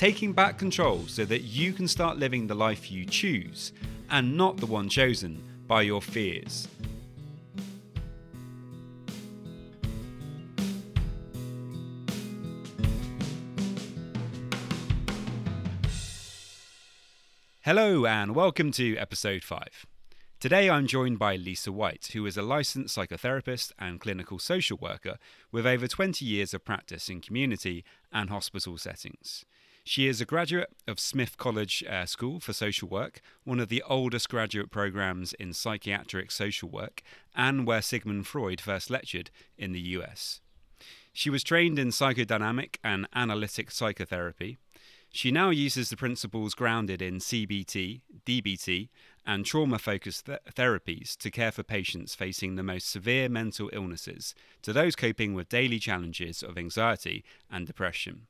taking back control so that you can start living the life you choose and not the one chosen by your fears. Hello, and welcome to episode 5. Today I'm joined by Lisa White, who is a licensed psychotherapist and clinical social worker with over 20 years of practice in community and hospital settings. She is a graduate of Smith College uh, School for Social Work, one of the oldest graduate programs in psychiatric social work, and where Sigmund Freud first lectured in the US. She was trained in psychodynamic and analytic psychotherapy. She now uses the principles grounded in CBT, DBT, and trauma focused th- therapies to care for patients facing the most severe mental illnesses to those coping with daily challenges of anxiety and depression.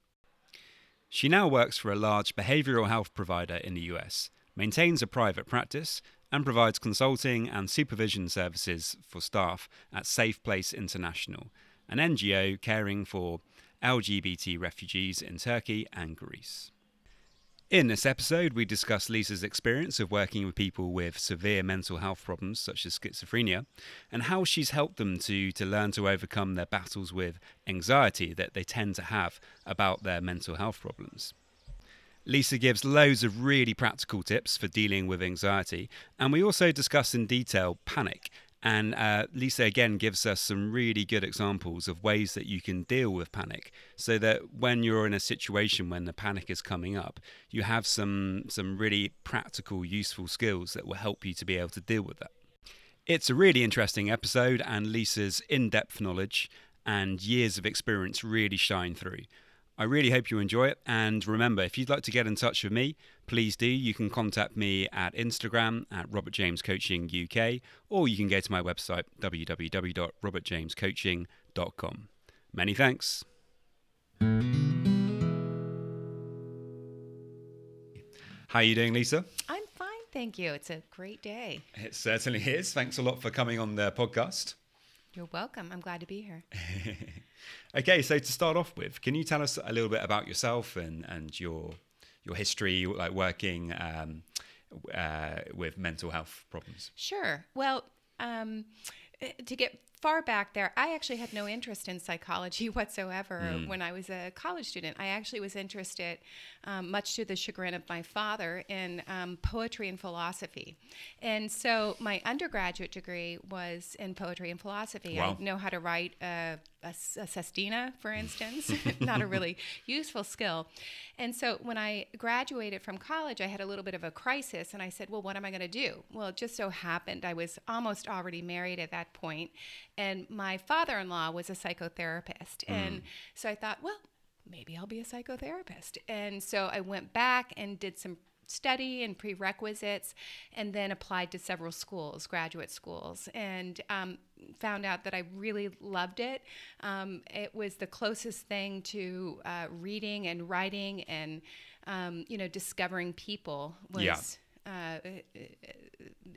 She now works for a large behavioral health provider in the US, maintains a private practice, and provides consulting and supervision services for staff at Safe Place International, an NGO caring for LGBT refugees in Turkey and Greece. In this episode, we discuss Lisa's experience of working with people with severe mental health problems such as schizophrenia and how she's helped them to, to learn to overcome their battles with anxiety that they tend to have about their mental health problems. Lisa gives loads of really practical tips for dealing with anxiety, and we also discuss in detail panic and uh, Lisa again gives us some really good examples of ways that you can deal with panic so that when you're in a situation when the panic is coming up, you have some, some really practical, useful skills that will help you to be able to deal with that. It's a really interesting episode, and Lisa's in depth knowledge and years of experience really shine through. I really hope you enjoy it. And remember, if you'd like to get in touch with me, please do. You can contact me at Instagram at Robert James Coaching UK, or you can go to my website www.robertjamescoaching.com. Many thanks. How are you doing, Lisa? I'm fine, thank you. It's a great day. It certainly is. Thanks a lot for coming on the podcast. You're welcome. I'm glad to be here. okay, so to start off with, can you tell us a little bit about yourself and, and your your history, like working um, uh, with mental health problems? Sure. Well, um, eh, to get far back there, I actually had no interest in psychology whatsoever mm. when I was a college student. I actually was interested, um, much to the chagrin of my father, in um, poetry and philosophy. And so my undergraduate degree was in poetry and philosophy. Wow. I know how to write a, a, a sestina, for instance, not a really useful skill. And so when I graduated from college, I had a little bit of a crisis, and I said, Well, what am I going to do? Well, it just so happened I was almost already married at that point and my father in law was a psychotherapist. Mm. And so I thought, well, maybe I'll be a psychotherapist. And so I went back and did some study and prerequisites and then applied to several schools, graduate schools, and um, found out that I really loved it. Um, it was the closest thing to uh, reading and writing and, um, you know, discovering people was. Yeah. Uh,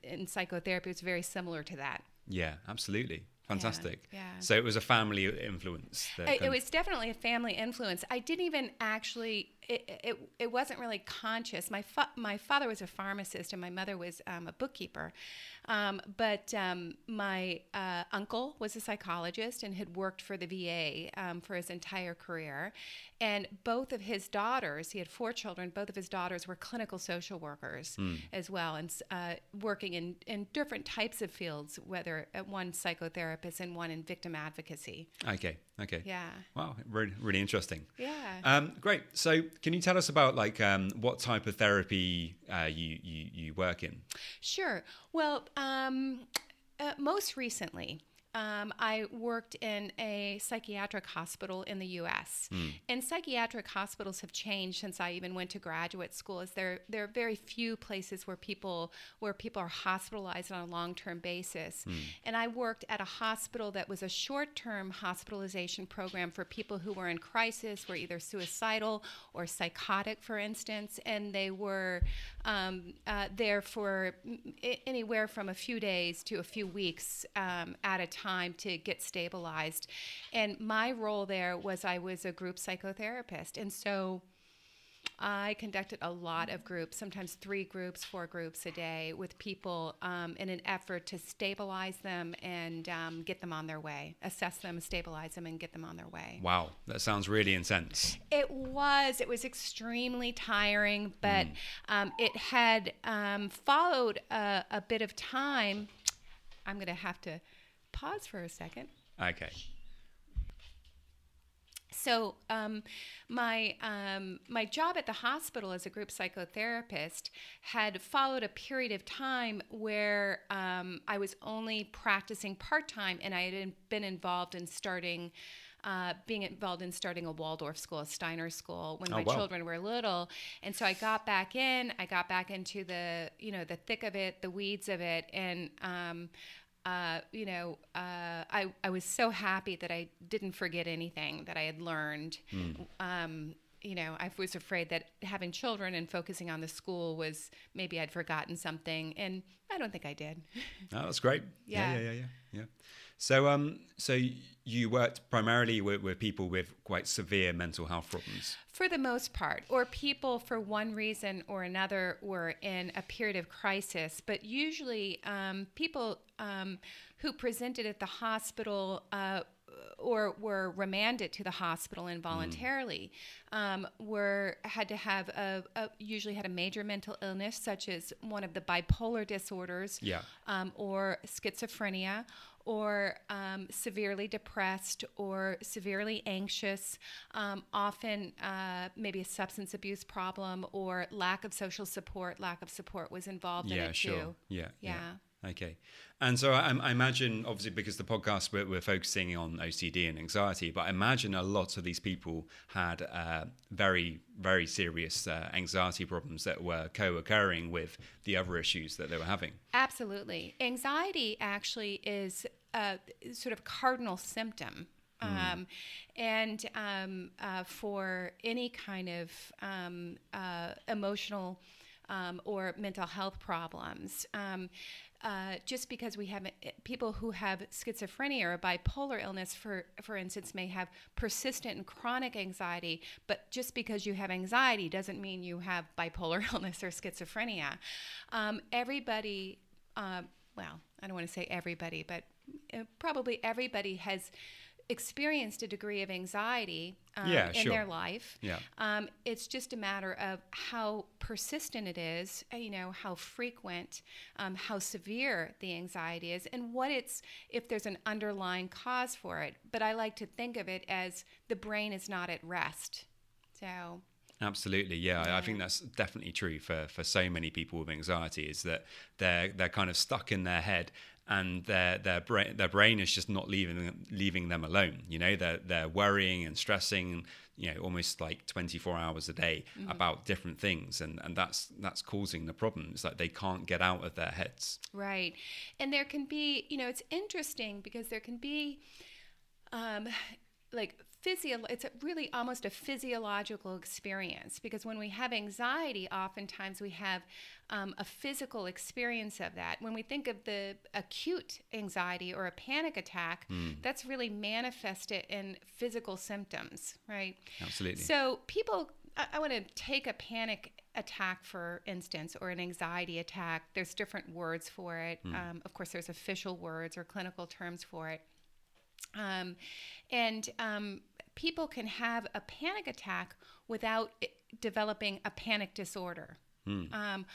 in psychotherapy, it's very similar to that. Yeah, absolutely. Fantastic. Yeah, yeah. So it was a family influence. It, it was definitely a family influence. I didn't even actually it, it, it wasn't really conscious. My, fa- my father was a pharmacist and my mother was um, a bookkeeper. Um, but um, my uh, uncle was a psychologist and had worked for the VA um, for his entire career. And both of his daughters, he had four children, both of his daughters were clinical social workers mm. as well, and uh, working in, in different types of fields, whether one psychotherapist and one in victim advocacy. Okay, okay. Yeah. Wow, really, really interesting. Yeah. Um, great. So, can you tell us about like um, what type of therapy uh, you, you, you work in? Sure. Well, um, uh, most recently, um, I worked in a psychiatric hospital in the U.S. Hmm. And psychiatric hospitals have changed since I even went to graduate school. As there there are very few places where people where people are hospitalized on a long term basis. Hmm. And I worked at a hospital that was a short term hospitalization program for people who were in crisis, were either suicidal or psychotic, for instance, and they were um, uh, there for anywhere from a few days to a few weeks um, at a time to get stabilized. And my role there was I was a group psychotherapist. And so I conducted a lot of groups, sometimes three groups, four groups a day with people um, in an effort to stabilize them and um, get them on their way, assess them, stabilize them, and get them on their way. Wow, that sounds really intense. It was. It was extremely tiring, but um, it had um, followed a, a bit of time. I'm going to have to pause for a second. Okay. So, um, my um, my job at the hospital as a group psychotherapist had followed a period of time where um, I was only practicing part time, and I had been involved in starting. Uh, being involved in starting a Waldorf school, a Steiner school, when Oh, my wow. children were little, and so I got back in. I got back into the you know the thick of it, the weeds of it, and um, uh, you know, uh, I, I was so happy that I didn't forget anything that I had learned. Um, you know, I was afraid that having children and focusing on the school was maybe I'd forgotten something, and I don't think I did. Oh, that's great. Yeah, Yeah. yeah, yeah, yeah. yeah. So, um, so you worked primarily with, with people with quite severe mental health problems. For the most part, or people for one reason or another were in a period of crisis, but usually um, people um, who presented at the hospital. Uh, or were remanded to the hospital involuntarily um, were had to have a, a usually had a major mental illness such as one of the bipolar disorders Yeah. um, or schizophrenia or um, severely depressed or severely anxious, um, often uh, maybe a substance abuse problem or lack of social support. Lack of support was involved in it sure. too. Yeah, Yeah. Okay. And so I, I imagine, obviously, because the podcast we're, we're focusing on OCD and anxiety, but I imagine a lot of these people had uh, very, very serious uh, anxiety problems that were co occurring with the other issues that they were having. Absolutely. Anxiety actually is a sort of cardinal symptom. Um, and um, uh, for any kind of um, uh, emotional um, or mental health problems, um, uh, just because we have people who have schizophrenia or bipolar illness, for for instance, may have persistent and chronic anxiety. But just because you have anxiety doesn't mean you have bipolar illness or schizophrenia. Um, everybody, uh, well, I don't want to say everybody, but uh, probably everybody has experienced a degree of anxiety um, Yeah, in sure. their life. Yeah. Um, it's just a matter of how persistent it is, uh, you know, how frequent, um, how severe the anxiety is, and what it's, if there's an underlying cause for it. But I like to think of it as the brain is not at rest. So, Absolutely, yeah. I- I think that's definitely true for, for so many people with anxiety. Is that they're they're kind of stuck in their head, and their their brain their brain is just not leaving them, leaving them alone. You know, they're they're worrying and stressing, you know, almost like twenty four hours a day about different things, and and that's that's causing the problems. Like they can't get out of their heads. Right. And there can be, you know, it's interesting because there can be um, like physio it's a really almost a physiological experience because when we have anxiety oftentimes we have um, a physical experience of that when we think of the acute anxiety or a panic attack that's really manifested in physical symptoms right Absolutely. so people, I, I want to take a panic attack, for instance, or an anxiety attack. There's different words for it. Um, of course, there's official words or clinical terms for it. Um, and um, people can have a panic attack without developing a panic disorder. Um,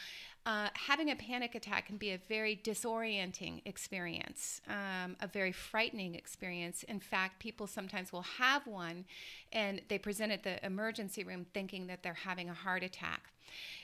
uh, having a panic attack can be a very disorienting experience, um, a very frightening experience. In fact, people sometimes will have one and they present at the emergency room thinking that they're having a heart attack.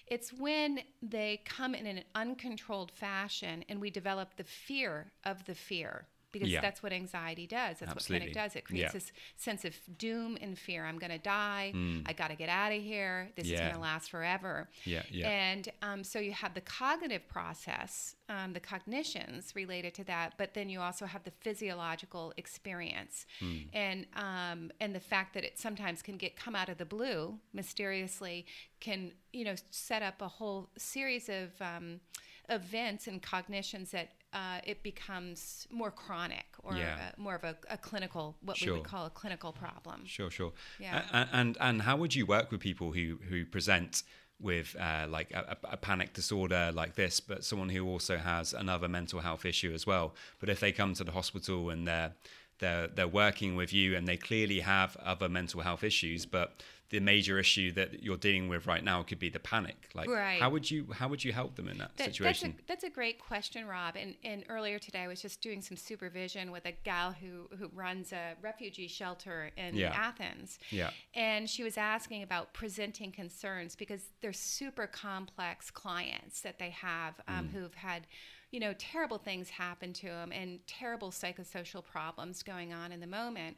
It's when they come in an uncontrolled fashion and we develop the fear of the fear. Because Yeah. that's what anxiety does. That's Absolutely. what panic does. It creates Yeah. this sense of doom and fear. I'm going to die. I got to get out of here. This is Mm. Going to last forever. Yeah, yeah. And um, so you have the cognitive process, um, the cognitions related to that, but then you also have the physiological experience, Hmm. and um, and the fact that it sometimes can get come out of the blue mysteriously can you know set up a whole series of um, events and cognitions that. Uh, it becomes more chronic or Yeah. uh, more of a, a clinical, what we would call a clinical problem. Sure, sure. Yeah. A- a- and and how would you work with people who who present with uh, like a, a a panic disorder like this, but someone who also has another mental health issue as well? But if they come to the hospital and they're they're they're working with you and they clearly have other mental health issues, but the major issue that you're dealing with right now could be the panic. Like, Right. how would you how would you help them in that, That- situation? That's a, that's a great question, Rob. And, and earlier today, I was just doing some supervision with a gal who, who runs a refugee shelter in Yeah. Athens. Yeah. And she was asking about presenting concerns because they're super complex clients that they have um, who've had, you know, terrible things happen to them and terrible psychosocial problems going on in the moment.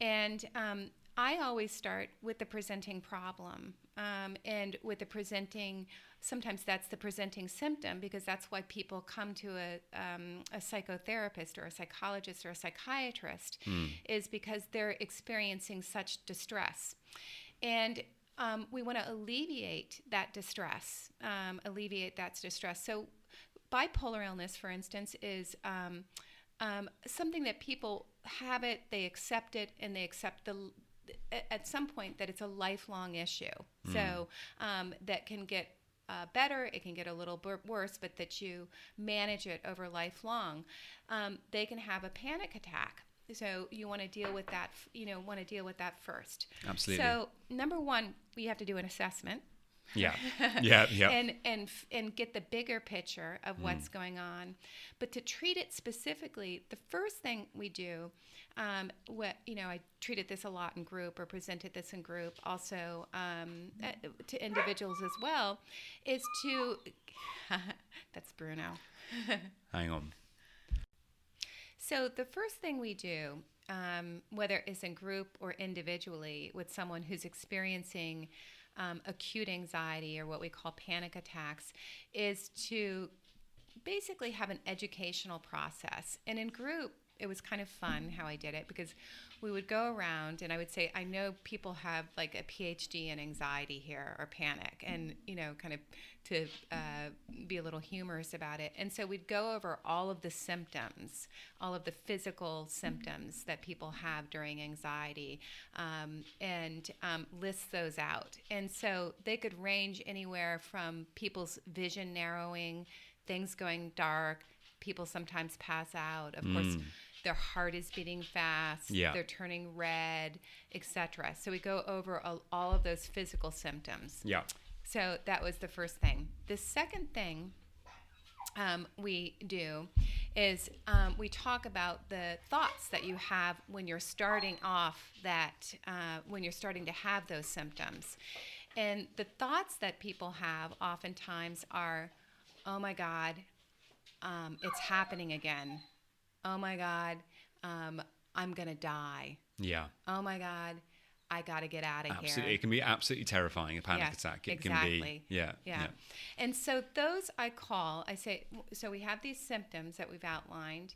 And um, I always start with the presenting problem um, and with the presenting. Sometimes that's the presenting symptom because that's why people come to a, um, a psychotherapist or a psychologist or a psychiatrist, is because they're experiencing such distress. And um, we want to alleviate that distress, um, alleviate that distress. So, bipolar illness, for instance, is um, um, something that people have it, they accept it, and they accept the at some point that it's a lifelong issue. So um, that can get uh, better, it can get a little bit worse, but that you manage it over lifelong. Um, they can have a panic attack. So you want to deal with that. You know, want to deal with that first. Absolutely. So number one, we have to do an assessment yeah, yeah, yeah. and and and get the bigger picture of what's going on. But to treat it specifically, the first thing we do, um, what you know, I treated this a lot in group or presented this in group, also um, uh, to individuals as well, is to that's Bruno. Hang on. So the first thing we do, um, whether it's in group or individually, with someone who's experiencing um, acute anxiety or what we call panic attacks, is to basically have an educational process. And in group, it was kind of fun how I did it because we would go around and I would say, I know people have like a PhD in anxiety here or panic, and you know, kind of to uh, be a little humorous about it. And so we'd go over all of the symptoms, all of the physical symptoms that people have during anxiety, um, and um, list those out. And so they could range anywhere from people's vision narrowing, things going dark, people sometimes pass out. Of course, their heart is beating fast, Yeah. they're turning red, etc. So we go over all, all of those physical symptoms. Yeah. So that was the first thing. The second thing um, we do is um, we talk about the thoughts that you have when you're starting off that, uh, when you're starting to have those symptoms. And the thoughts that people have oftentimes are, oh my God, um, it's happening again. Oh my God, um, I'm going to die. Yeah. Oh my God, I got to get out of Absolutely. here. It can be absolutely terrifying, a panic Yes, attack. It exactly. can be, yeah, Yeah. And so those I call, I say, so we have these symptoms that we've outlined.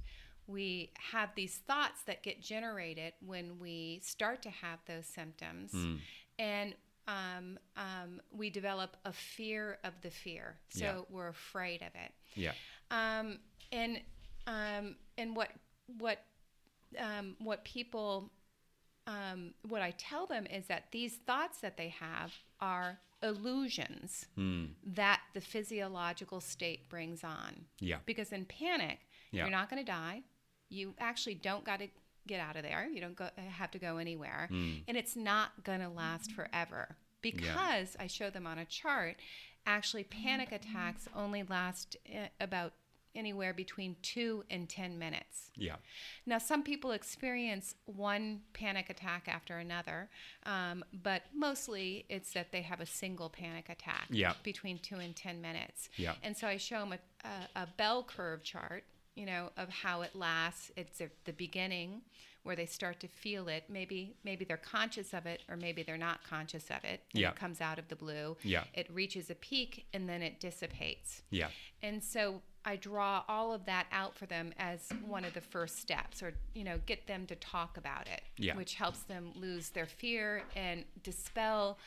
We have these thoughts that get generated when we start to have those symptoms. Hmm. And um, um, we develop a fear of the fear. So Yeah. we're afraid of it. Yeah. Um, and um, and what what um, what people um, what I tell them is that these thoughts that they have are illusions Hmm. that the physiological state brings on. Yeah. Because in panic, Yeah. you're not going to die. You actually don't got to get out of there. You don't go, have to go anywhere. Hmm. And it's not going to last forever. Because I show them on a chart, actually, panic attacks only last eh, about anywhere between two and 10 minutes. Yeah. Now, some people experience one panic attack after another, um, but mostly it's that they have a single panic attack Yeah. between two and 10 minutes. Yeah. And so I show them a, a, a bell curve chart you know, of how it lasts. It's at the beginning where they start to feel it. Maybe maybe they're conscious of it, or maybe they're not conscious of it. Yeah. It comes out of the blue. Yeah. It reaches a peak and then it dissipates. Yeah. And so I draw all of that out for them as one of the first steps, or you know, get them to talk about it, Yeah. which helps them lose their fear and dispel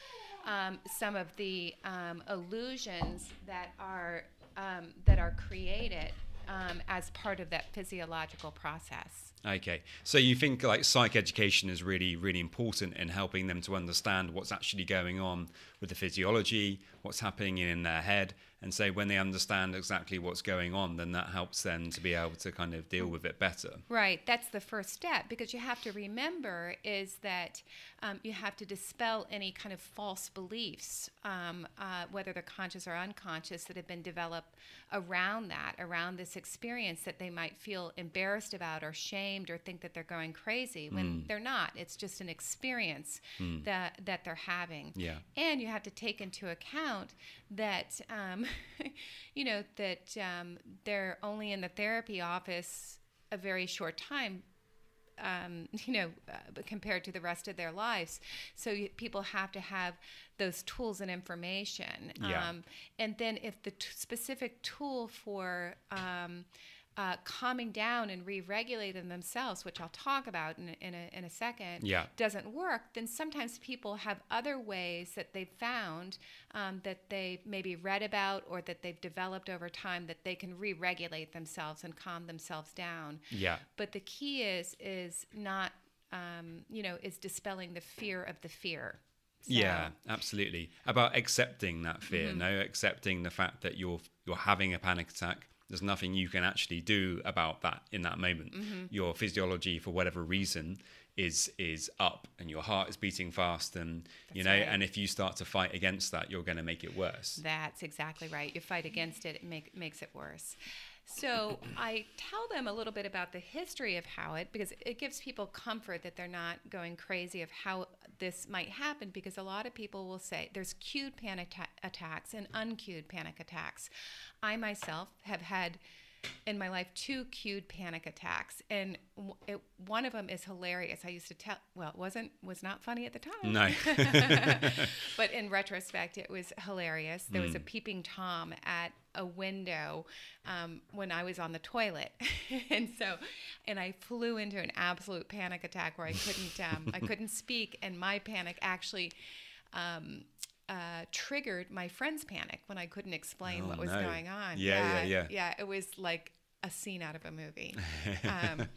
um, some of the um, illusions that are um, that are created um, as part of that physiological process. Okay. So you think like psych education is really, really important in helping them to understand what's actually going on with the physiology, what's happening in their head. And so when they understand exactly what's going on, then that helps them to be able to kind of deal with it better. Right, that's the first step because you have to remember is that um, you have to dispel any kind of false beliefs, um, uh, whether they're conscious or unconscious, that have been developed around that, around this experience that they might feel embarrassed about or shamed or think that they're going crazy when they're not. It's just an experience that that they're having. Yeah. And you have to take into account that, um, you know, that um, they're only in the therapy office a very short time. Um, you know, uh, compared to the rest of their lives, so you, people have to have those tools and information. Yeah. Um, and then, if the t- specific tool for um, uh, calming down and re-regulating themselves, which I'll talk about in, a- in, a, in a second, Yeah. doesn't work, then sometimes people have other ways that they've found um, that they maybe read about or that they've developed over time that they can re-regulate themselves and calm themselves down. Yeah. But the key is is not um, you know is dispelling the fear of the fear. So- Yeah, absolutely. About accepting that fear, no, accepting the fact that you're you're having a panic attack. There's nothing you can actually do about that in that moment. Mm-hmm. Your physiology, for whatever reason, is is up, and your heart is beating fast, and you know, right. and if you start to fight against that, you're going to make it worse. That's exactly right. You fight against it, it make, makes it worse. So I tell them a little bit about the history of how it, because it gives people comfort that they're not going crazy of how this might happen. Because a lot of people will say there's cued panic atta- attacks and uncued panic attacks. I myself have had in my life two cued panic attacks, and it, one of them is hilarious. I used to tell, well, it wasn't was not funny at the time. No. but in retrospect, it was hilarious. There was a mm. peeping tom at a window um, when I was on the toilet, and so, and I flew into an absolute panic attack where I couldn't, um, I couldn't speak, and my panic actually. Um, uh, triggered my friend's panic when I couldn't explain Oh, what was no. going on. Yeah, yeah, yeah. Yeah, it was like a scene out of a movie. Um,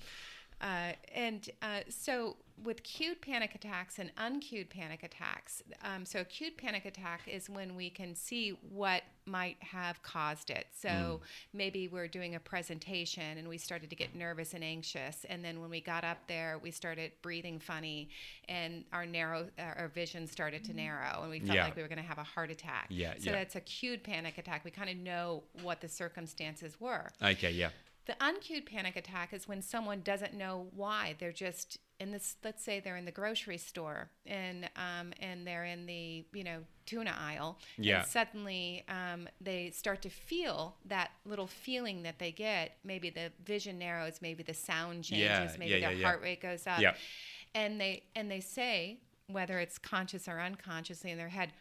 uh, and uh, so, with cued panic attacks and uncued panic attacks, um, so a cued panic attack is when we can see what might have caused it. So, maybe we're doing a presentation and we started to get nervous and anxious. And then when we got up there, we started breathing funny and our narrow, uh, our vision started to narrow and we felt Yeah. like we were going to have a heart attack. Yeah, So, yeah. that's a cued panic attack. We kind of know what the circumstances were. okay, yeah, The uncued panic attack is when someone doesn't know why. They're just in this. Let's say they're in the grocery store and um, and they're in the you know tuna aisle. Yeah. And suddenly um, they start to feel that little feeling that they get. Maybe the vision narrows. Maybe the sound changes. Yeah, maybe yeah, yeah, their yeah. heart rate goes up. Yeah. And they and they say whether it's conscious or unconsciously in their head.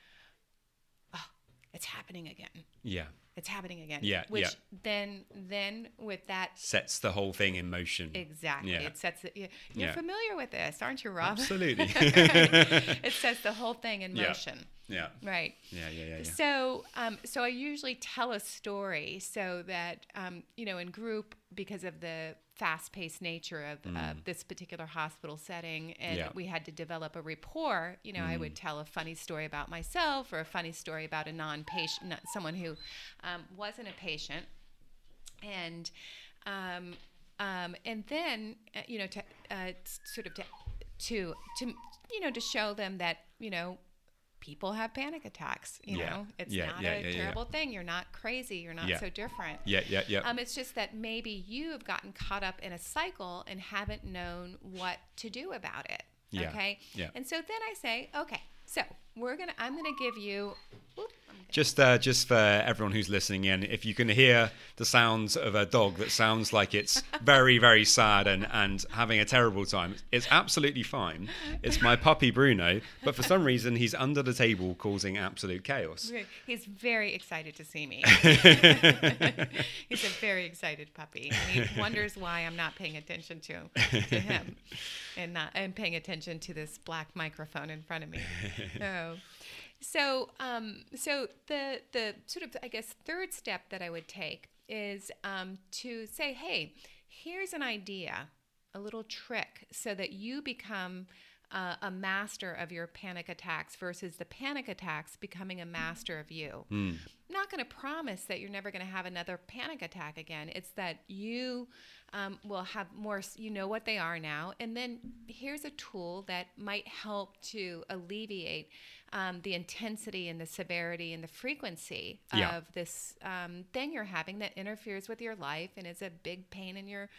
Oh, it's happening again yeah. It's happening again. Yeah, Which yeah. then then with that Sets the whole thing in motion. exactly Yeah. it sets it. you- You're Yeah. familiar with this, aren't you, Rob? Absolutely. it sets the whole thing in motion. Yeah. Right. Yeah, yeah, yeah, yeah. So, um, so I usually tell a story so that um, you know, in group, because of the fast-paced nature of, of this particular hospital setting, and Mm. Yeah. Mm. we had to develop a rapport. You know, I would tell a funny story about myself or a funny story about a non-patient, someone who um, wasn't a patient, and um, um, and then uh, you know to uh, sort of to to to you know to show them that you know people have panic attacks you Yeah. know it's Yeah, not yeah, a terrible thing you're not crazy you're not so different Yeah, yeah, yeah. um, it's just that maybe you have gotten caught up in a cycle and haven't known what to do about it. Yeah, Okay. yeah. And so then I say, okay, so we're gonna. I'm gonna give you. Whoop, just uh, just for everyone who's listening in, if you can hear the sounds of a dog that sounds like it's very very sad and and having a terrible time, it's absolutely fine. It's my puppy Bruno, but for some reason he's under the table causing absolute chaos. He's very excited to see me. he's a very excited puppy. And he wonders why I'm not paying attention to, to him and not and paying attention to this black microphone in front of me. So, so, um, so the the sort of I guess third step that I would take is um, to say, hey, here's an idea, a little trick, so that you become uh, a master of your panic attacks versus the panic attacks becoming a master of you. Mm. I'm not going to promise that you're never going to have another panic attack again. It's that you um, will have more, you know what they are now. And then here's a tool that might help to alleviate um, the intensity and the severity and the frequency yeah. of this um, thing you're having that interferes with your life and is a big pain in your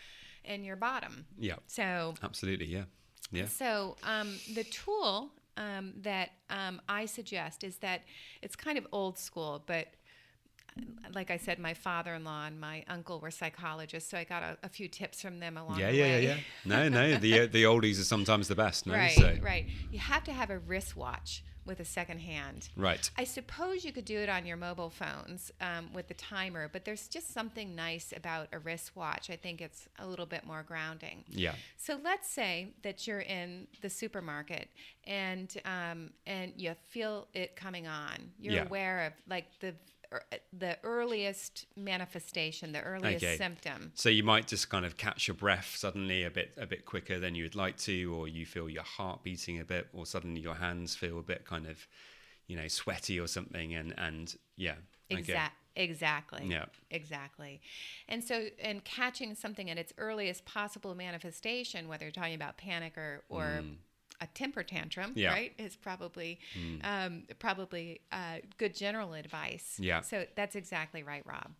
in your bottom. Yeah. So absolutely, yeah, yeah. So um, the tool um, that um, I suggest is that it's kind of old school, but like I said, my father-in-law and my uncle were psychologists, so I got a, a few tips from them along yeah, the yeah, way. Yeah, yeah, yeah. No, no, the the oldies are sometimes the best. No? Right, so. right. You have to have a wristwatch with a second hand. Right. I suppose you could do it on your mobile phones um, with the timer, but there's just something nice about a wristwatch. I think it's a little bit more grounding. Yeah. So let's say that you're in the supermarket and um, and you feel it coming on. You're yeah. aware of like the the earliest manifestation, the earliest okay. symptom. So you might just kind of catch your breath suddenly a bit a bit quicker than you would like to, or you feel your heart beating a bit, or suddenly your hands feel a bit kind of, you know, sweaty or something, and and yeah. Exactly. Okay. Exactly. Yeah. Exactly. And so, and catching something at its earliest possible manifestation, whether you're talking about panic or, or mm a temper tantrum, yeah. right, is probably mm. um, probably uh, good general advice. Yeah. So that's exactly right, Rob.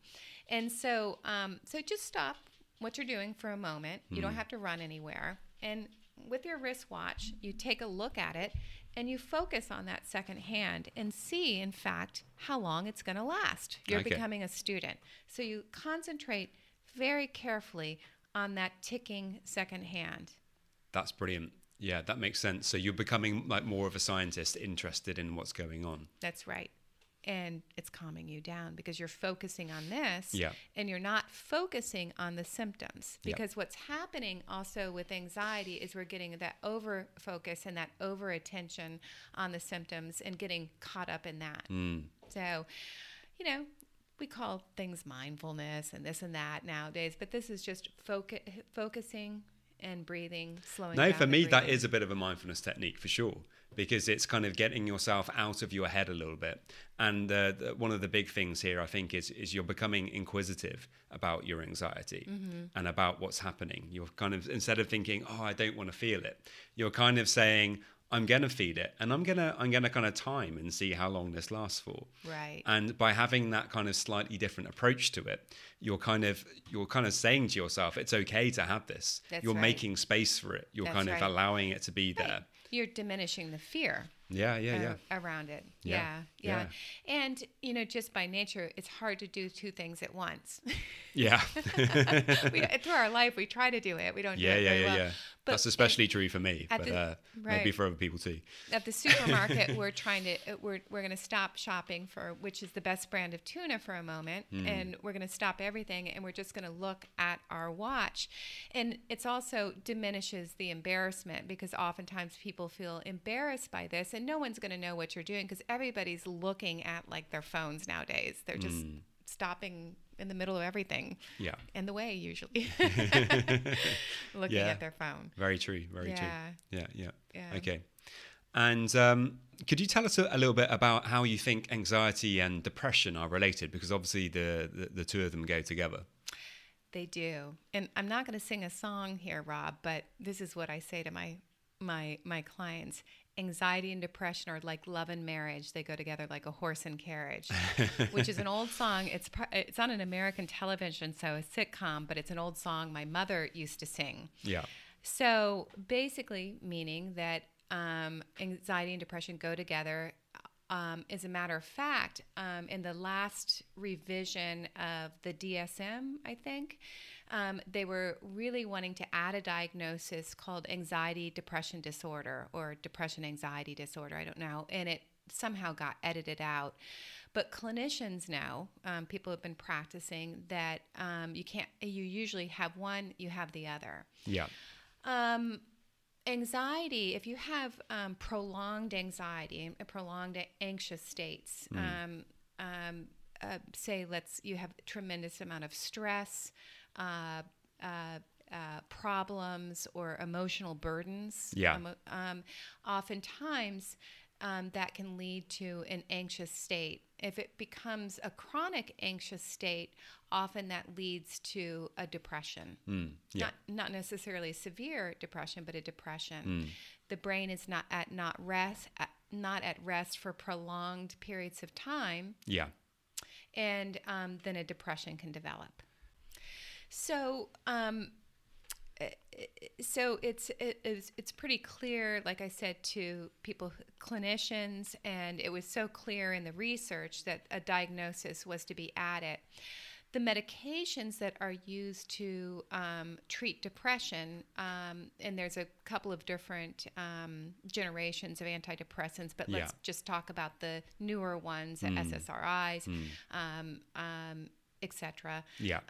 And so um, so just stop what you're doing for a moment. You don't mm. have to run anywhere. And with your wristwatch, you take a look at it and you focus on that second hand and see, in fact, how long it's going to last. You're okay. becoming a student. So you concentrate very carefully on that ticking second hand. That's brilliant. Yeah, that makes sense. So you're becoming like more of a scientist interested in what's going on. That's right. And it's calming you down because you're focusing on this yeah. and you're not focusing on the symptoms. Because yeah. what's happening also with anxiety is we're getting that over focus and that over attention on the symptoms and getting caught up in that. Mm. So, you know, we call things mindfulness and this and that nowadays, but this is just focus, focusing and breathing, slowing no, for me, that is a bit of a mindfulness technique for sure, because it's kind of getting yourself out of your head a little bit. And uh, the, one of the big things here, I think, is is you're becoming inquisitive about your anxiety mm-hmm. and about what's happening. You're kind of instead of thinking, "Oh, I don't want to feel it," you're kind of saying, I'm gonna feed it, and I'm gonna I'm gonna kind of time and see how long this lasts for. Right. And by having that kind of slightly different approach to it, you're kind of you're kind of saying to yourself, it's okay to have this. That's you're right. making space for it. You're That's kind of right. allowing it to be there. You're diminishing the fear. Yeah, yeah, yeah. around it. Yeah, yeah, yeah, And, you know, just by nature, it's hard to do two things at once. Yeah. we, through our life, we try to do it. We don't yeah, do it yeah, yeah, well. yeah. But That's especially true for me, but the, uh, right. maybe for other people too. At the supermarket, we're trying to, uh, we're, we're going to stop shopping for which is the best brand of tuna for a moment. Mm. And we're going to stop everything and we're just going to look at our watch. And it's also diminishes the embarrassment because oftentimes people feel embarrassed by this and no one's going to know what you're doing because everybody's looking at like their phones nowadays. They're just mm. stopping in the middle of everything. Yeah. In the way usually. Looking yeah. at their phone. Very true. Very yeah. true. Yeah, yeah. Yeah. Okay. And um, could you tell us a, a, little bit about how you think anxiety and depression are related? Because obviously the, the, the two of them go together. They do. And I'm not going to sing a song here, Rob, but this is what I say to my my my clients anxiety and depression are like love and marriage. They go together like a horse and carriage which is an old song. It's it's on an american television so a sitcom but it's an old song my mother used to sing. Yeah. So basically meaning that um, anxiety and depression go together. Um, as a matter of fact, um, in the last revision of the DSM, I think, um, they were really wanting to add a diagnosis called anxiety depression disorder or depression anxiety disorder. I don't know. And it somehow got edited out. But clinicians know, um, people have been practicing that um, you can't, you usually have one, you have the other. Yeah. Um, anxiety, if you have um, prolonged anxiety, uh, prolonged anxious states, um, um, uh, say let's you have a tremendous amount of stress, uh, uh, uh, problems, or emotional burdens. Yeah. emo- um, oftentimes, um, that can lead to an anxious state. If it becomes a chronic anxious state, often that leads to a depression. Mm. Yeah. Not, not necessarily severe depression, but a depression. Mm. The brain is not at not rest, at, not at rest for prolonged periods of time, Yeah. and um, then a depression can develop. So, um, eh, eh, so it's it, it's it's pretty clear, like I said, to people, clinicians, and it was so clear in the research that a diagnosis was to be added. The medications that are used to um, treat depression, um, and there's a couple of different um, generations of antidepressants, but let's just talk about the newer ones, the SSRIs, um, um, etc Yeah.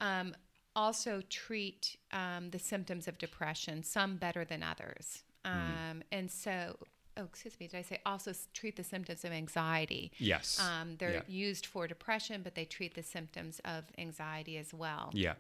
Also treat um, the symptoms of depression, some better than others. Um, And so, oh, excuse me, did I say also treat the symptoms of anxiety? Yes. Um, they're yeah. used for depression, but they treat the symptoms of anxiety as well. Yeah.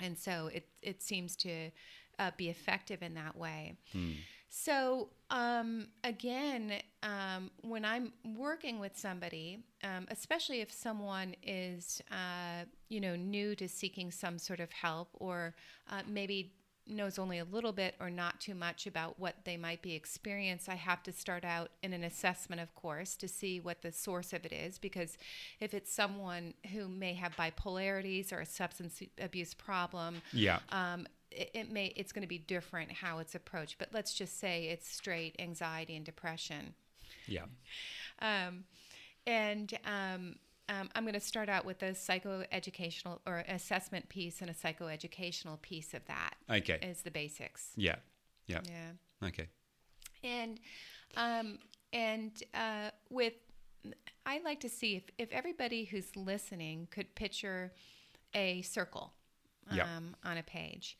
And so it, it seems to uh, be effective in that way. Hmm. So, um, again, um, when I'm working with somebody, um, especially if someone is, uh, you know, new to seeking some sort of help or uh, maybe knows only a little bit or not too much about what they might be experiencing, I have to start out in an assessment, of course, to see what the source of it is. Because if it's someone who may have bipolarities or a substance abuse problem, Yeah. um, it, it may it's going to be different how it's approached. But let's just say it's straight anxiety and depression. Yeah. Um, and um, um, I'm going to start out with a psychoeducational or assessment piece and a psychoeducational piece of that Okay. is the basics. Yeah. Yeah. Yeah. Okay. And um, and uh, with I like to see if, if everybody who's listening could picture a circle um, on a page,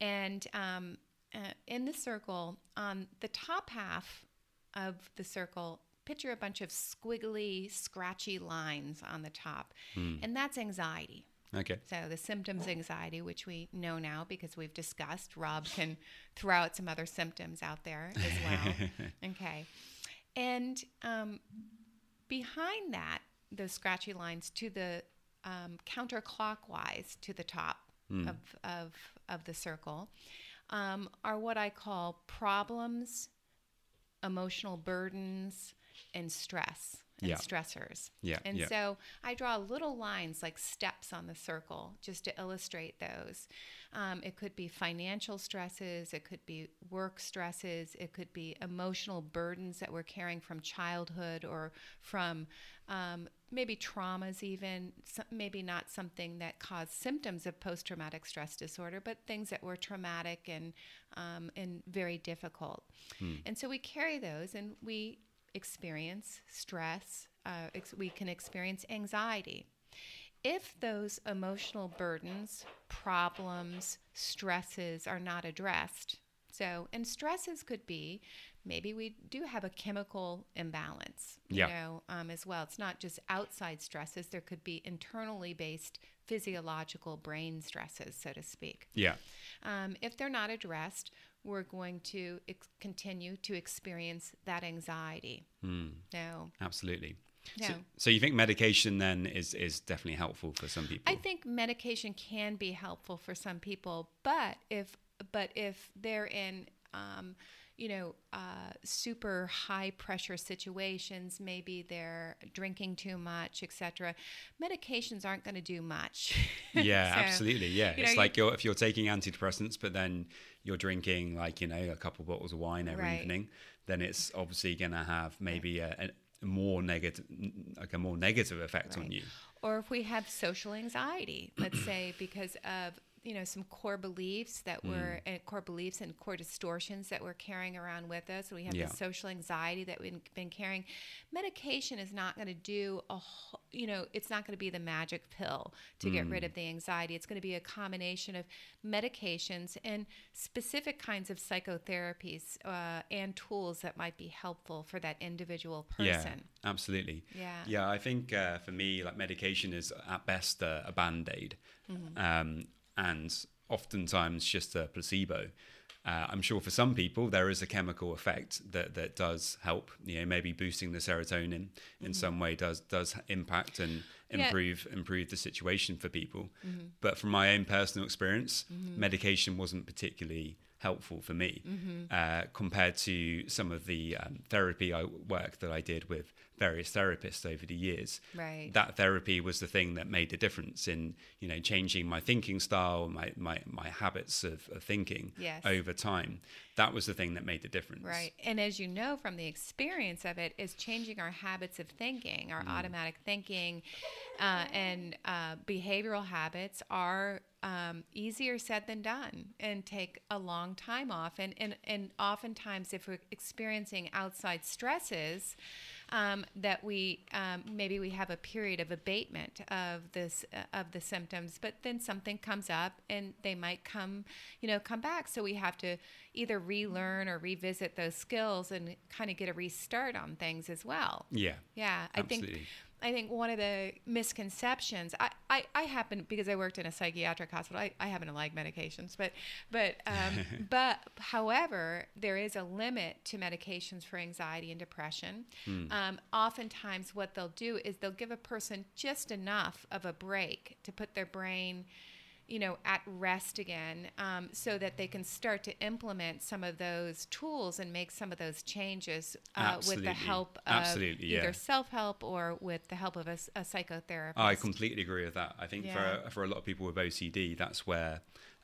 and um, uh, in the circle on the top half of the circle. Picture a bunch of squiggly, scratchy lines on the top, and that's anxiety. Okay. So the symptoms anxiety, which we know now because we've discussed, Rob can throw out some other symptoms out there as well. okay. And um, behind that, those scratchy lines to the um, counterclockwise to the top of, of, of the circle um, are what I call problems, emotional burdens, and stress and Yeah. stressors. Yeah, And yeah. so I draw little lines like steps on the circle just to illustrate those. Um, it could be financial stresses, it could be work stresses, it could be emotional burdens that we're carrying from childhood or from um, maybe traumas, even maybe not something that caused symptoms of post traumatic stress disorder, but things that were traumatic and, um, and very difficult. And so we carry those and we experience stress, uh, ex- we can experience anxiety. If those emotional burdens, problems, stresses are not addressed, so, and stresses could be maybe we do have a chemical imbalance, you Yeah. know, um, as well. It's not just outside stresses, there could be internally based physiological brain stresses, so to speak. Yeah. Um, if they're not addressed, we're going to ex- continue to experience that anxiety. No, Absolutely. So, No. so you think medication then is is definitely helpful for some people? I think medication can be helpful for some people, but if but if they're in um, you know uh, super high pressure situations, maybe they're drinking too much, etc. Medications aren't going to do much. yeah, So, absolutely. Yeah, you it's know, like you're, if you're taking antidepressants, but then you're drinking like you know a couple bottles of wine every Right. evening, then it's obviously going to have maybe a, a more negative, like a more negative effect right. on you. Or if we have social anxiety, let's say because of you know some core beliefs that mm. we're uh, core beliefs and core distortions that we're carrying around with us we have yeah. the social anxiety that we've been carrying medication is not going to do a you know it's not going to be the magic pill to mm. get rid of the anxiety it's going to be a combination of medications and specific kinds of psychotherapies uh, and tools that might be helpful for that individual person yeah absolutely yeah yeah i think uh, for me like medication is at best uh, a band-aid mm-hmm. um, and oftentimes just a placebo. Uh, I'm sure for some people there is a chemical effect that, that does help. You know, maybe boosting the serotonin in mm-hmm. some way does does impact and improve yeah. improve the situation for people. Mm-hmm. But from my own personal experience, mm-hmm. medication wasn't particularly helpful for me mm-hmm. uh, compared to some of the um, therapy I, work that I did with various therapists over the years. Right. That therapy was the thing that made the difference in you know changing my thinking style, my my, my habits of, of thinking yes. over time. That was the thing that made the difference. Right. And as you know from the experience of it, is changing our habits of thinking, our mm. automatic thinking, uh, and uh, behavioral habits are um, easier said than done and take a long time off. And, and, and oftentimes, if we're experiencing outside stresses, um, that we um, maybe we have a period of abatement of this uh, of the symptoms, but then something comes up and they might come, you know, come back. So we have to either relearn or revisit those skills and kind of get a restart on things as well. Yeah. Yeah. I think I think one of the misconceptions I, I, I happen because I worked in a psychiatric hospital I, I happen to like medications but but um, but however there is a limit to medications for anxiety and depression mm. um, oftentimes what they'll do is they'll give a person just enough of a break to put their brain you know, at rest again, um, so that they can start to implement some of those tools and make some of those changes uh, with the help of Absolutely, either yeah. self-help or with the help of a, a psychotherapist. I completely agree with that. I think yeah. for for a lot of people with OCD, that's where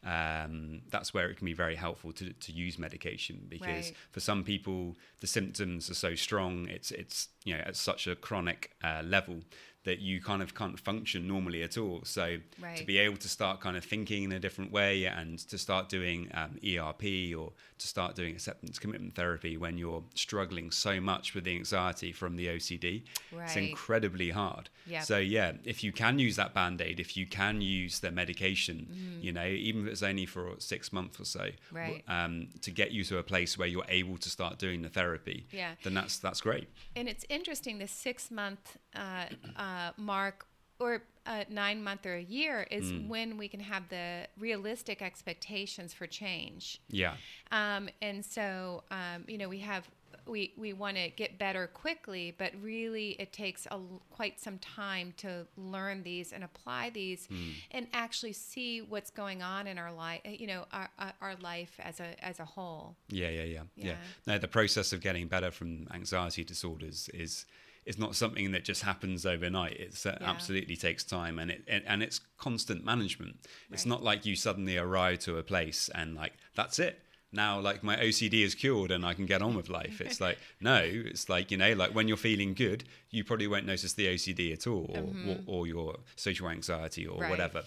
um, that's where it can be very helpful to, to use medication because right. for some people the symptoms are so strong it's it's you know at such a chronic uh, level that you kind of can't function normally at all. So right. to be able to start kind of thinking in a different way and to start doing um, ERP or to start doing acceptance commitment therapy when you're struggling so much with the anxiety from the OCD, right. it's incredibly hard. Yep. So yeah, if you can use that band aid, if you can use the medication, mm. you know, even if it's only for six months or so, right. um, to get you to a place where you're able to start doing the therapy, yeah. then that's that's great. And it's interesting. The six month. Uh, uh, uh, mark or a nine month or a year is mm. when we can have the realistic expectations for change. Yeah. Um, and so, um, you know, we have we we want to get better quickly, but really it takes a quite some time to learn these and apply these, mm. and actually see what's going on in our life. You know, our our life as a as a whole. Yeah, yeah, yeah, yeah. yeah. No, the process of getting better from anxiety disorders is it's not something that just happens overnight. It uh, yeah. absolutely takes time, and it, it, and it's constant management. Right. It's not like you suddenly arrive to a place and like that's it. Now, like my OCD is cured and I can get on with life. It's like no, it's like you know, like when you're feeling good, you probably won't notice the OCD at all, or, mm-hmm. or, or your social anxiety or right. whatever.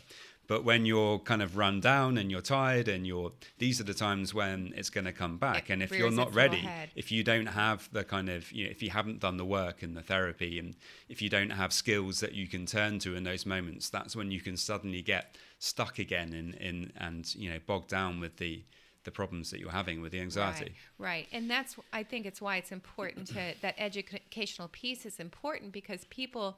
But when you're kind of run down and you're tired and you're, these are the times when it's going to come back. It and if you're not ready, if you don't have the kind of, you know, if you haven't done the work and the therapy and if you don't have skills that you can turn to in those moments, that's when you can suddenly get stuck again in, in and, you know, bogged down with the, the problems that you're having with the anxiety. Right, right. And that's I think it's why it's important to that educational piece is important because people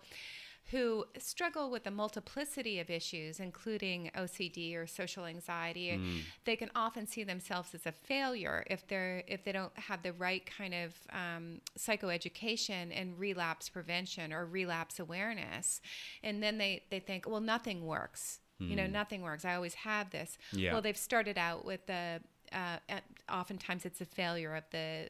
who struggle with a multiplicity of issues, including OCD or social anxiety, mm. they can often see themselves as a failure if they're if they don't have the right kind of um, psychoeducation and relapse prevention or relapse awareness, and then they they think, well, nothing works. You know, hmm. nothing works. I always have this. Yeah. Well, they've started out with the uh, oftentimes it's a failure of the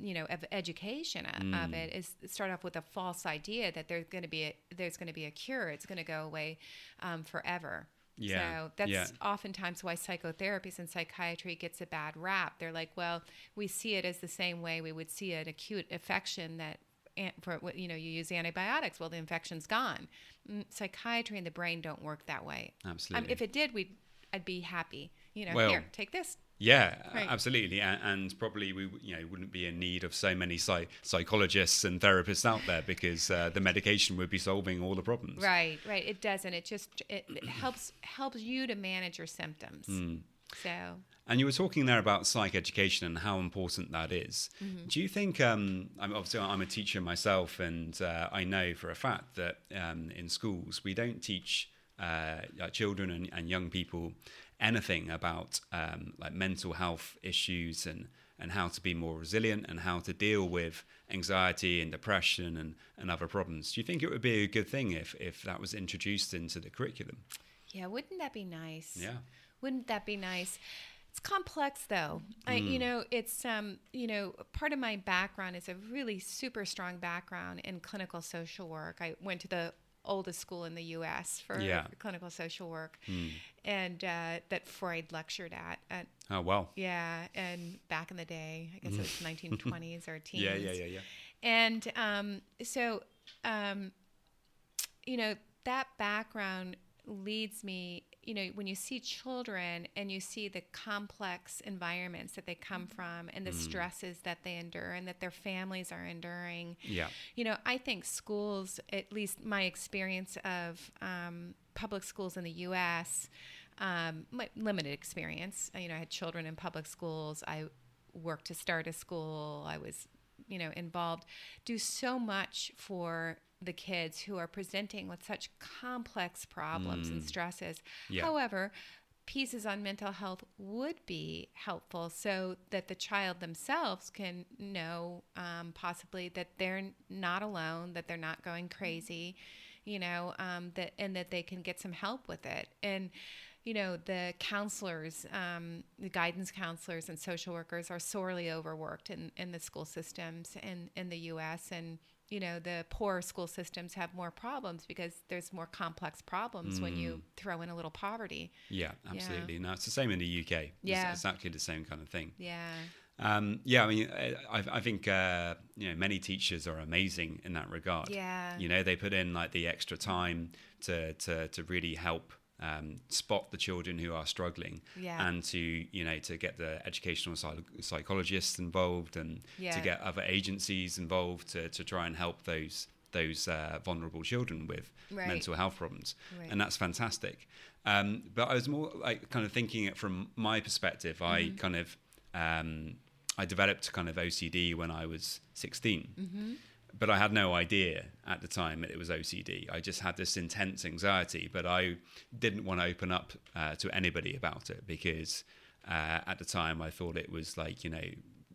you know of education mm. of it is start off with a false idea that there's going to be a there's going to be a cure it's going to go away um, forever yeah. So that's yeah. oftentimes why psychotherapies and psychiatry gets a bad rap. They're like, well, we see it as the same way we would see an acute affection that for you know you use antibiotics. Well, the infection's gone. Mm, Psychiatry and the brain don't work that way. Um, Absolutely. if it did, we'd I'd be happy. You know, Well- here, take this. Yeah, Right. absolutely, and, and probably we you know wouldn't be in need of so many psy- psychologists and therapists out there because uh, the medication would be solving all the problems. Right, right. It doesn't. It just it, it helps helps you to manage your symptoms. Hmm. So And you were talking there about psych education and how important that is. Mm-hmm. Do you think? Um, I'm obviously I'm a teacher myself, and uh, I know for a fact that um, in schools we don't teach uh, children and, and young people anything about um, like mental health issues and and how to be more resilient and how to deal with anxiety and depression and, and other problems. Do you think it would be a good thing if if that was introduced into the curriculum? yeah, wouldn't that be nice? Yeah. Wouldn't that be nice? It's complex though. I, you know, it's um, you know, part of my background is a really super strong background in clinical social work. I went to the oldest school in the U.S. for Yeah. clinical social work, and uh, that Freud lectured at. at Oh well. yeah, and back in the day, I guess it was 1920s or teens. Yeah, yeah, yeah, yeah. And um, so, um, you know, that background leads me, you know, when you see children and you see the complex environments that they come from and the stresses that they endure and that their families are enduring, Yeah. you know, I think schools, at least my experience of um, public schools in the U.S., um, my limited experience. You know, I had children in public schools. I worked to start a school. I was, you know, involved. Do so much for the kids who are presenting with such complex problems and stresses. Yeah. However, pieces on mental health would be helpful so that the child themselves can know um, possibly that they're not alone, that they're not going crazy, you know, um, that and that they can get some help with it. And you know, the counselors, um, the guidance counselors and social workers are sorely overworked in, in the school systems in, in the U.S. And you know, the poor school systems have more problems because there's more complex problems when you throw in a little poverty. Yeah, absolutely. No, it's the same in the UK. It's Yeah. exactly the same kind of thing. Yeah. Um, yeah, I mean, I, I I think uh, you know many teachers are amazing in that regard. Yeah. you know, they put in like the extra time to to to really help. Um, spot the children who are struggling Yeah. and to you know to get the educational psych- psychologists involved and to get other agencies involved to, to try and help those those uh, vulnerable children with Right. mental health problems Right. and that's fantastic um, but I was more like kind of thinking it from my perspective I Mm-hmm. kind of um, I developed kind of OCD when I was 16 Mm-hmm. But I had no idea at the time that it was OCD. I just had this intense anxiety, but I didn't want to open up uh, to anybody about it because uh, at the time I thought it was like, you know,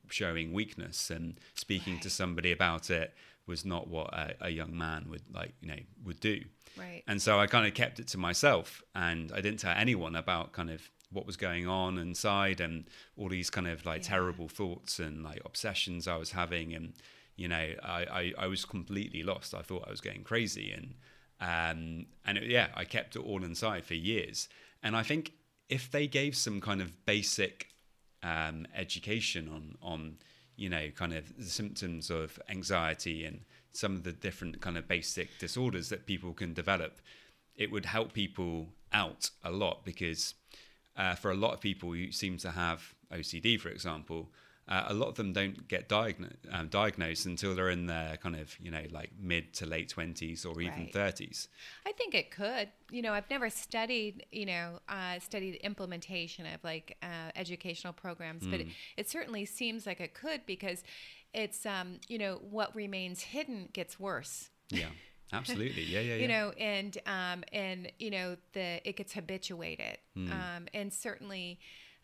showing weakness and speaking to somebody about it was not what a, a young man would like, you know, would do. Right. And so I kind of kept it to myself and I didn't tell anyone about kind of what was going on inside and all these kind of like Yeah. terrible thoughts and like obsessions I was having. And, you know, I, I, I was completely lost. I thought I was going crazy. And, um, and it, yeah, I kept it all inside for years. And I think if they gave some kind of basic um, education on, on, you know, kind of the symptoms of anxiety and some of the different kind of basic disorders that people can develop, it would help people out a lot because uh, for a lot of people who seem to have OCD, for example, uh, a lot of them don't get diagno- um, diagnosed until they're in their kind of, you know, like mid to late 20s or even Right. 30s. I think it could. You know, I've never studied, you know, uh, studied implementation of like uh, educational programs, but Hmm. it, it certainly seems like it could because it's, um, you know, what remains hidden gets worse. Yeah, absolutely. Yeah, yeah, yeah. You know, and um, and you know the it gets habituated, Hmm. um, and certainly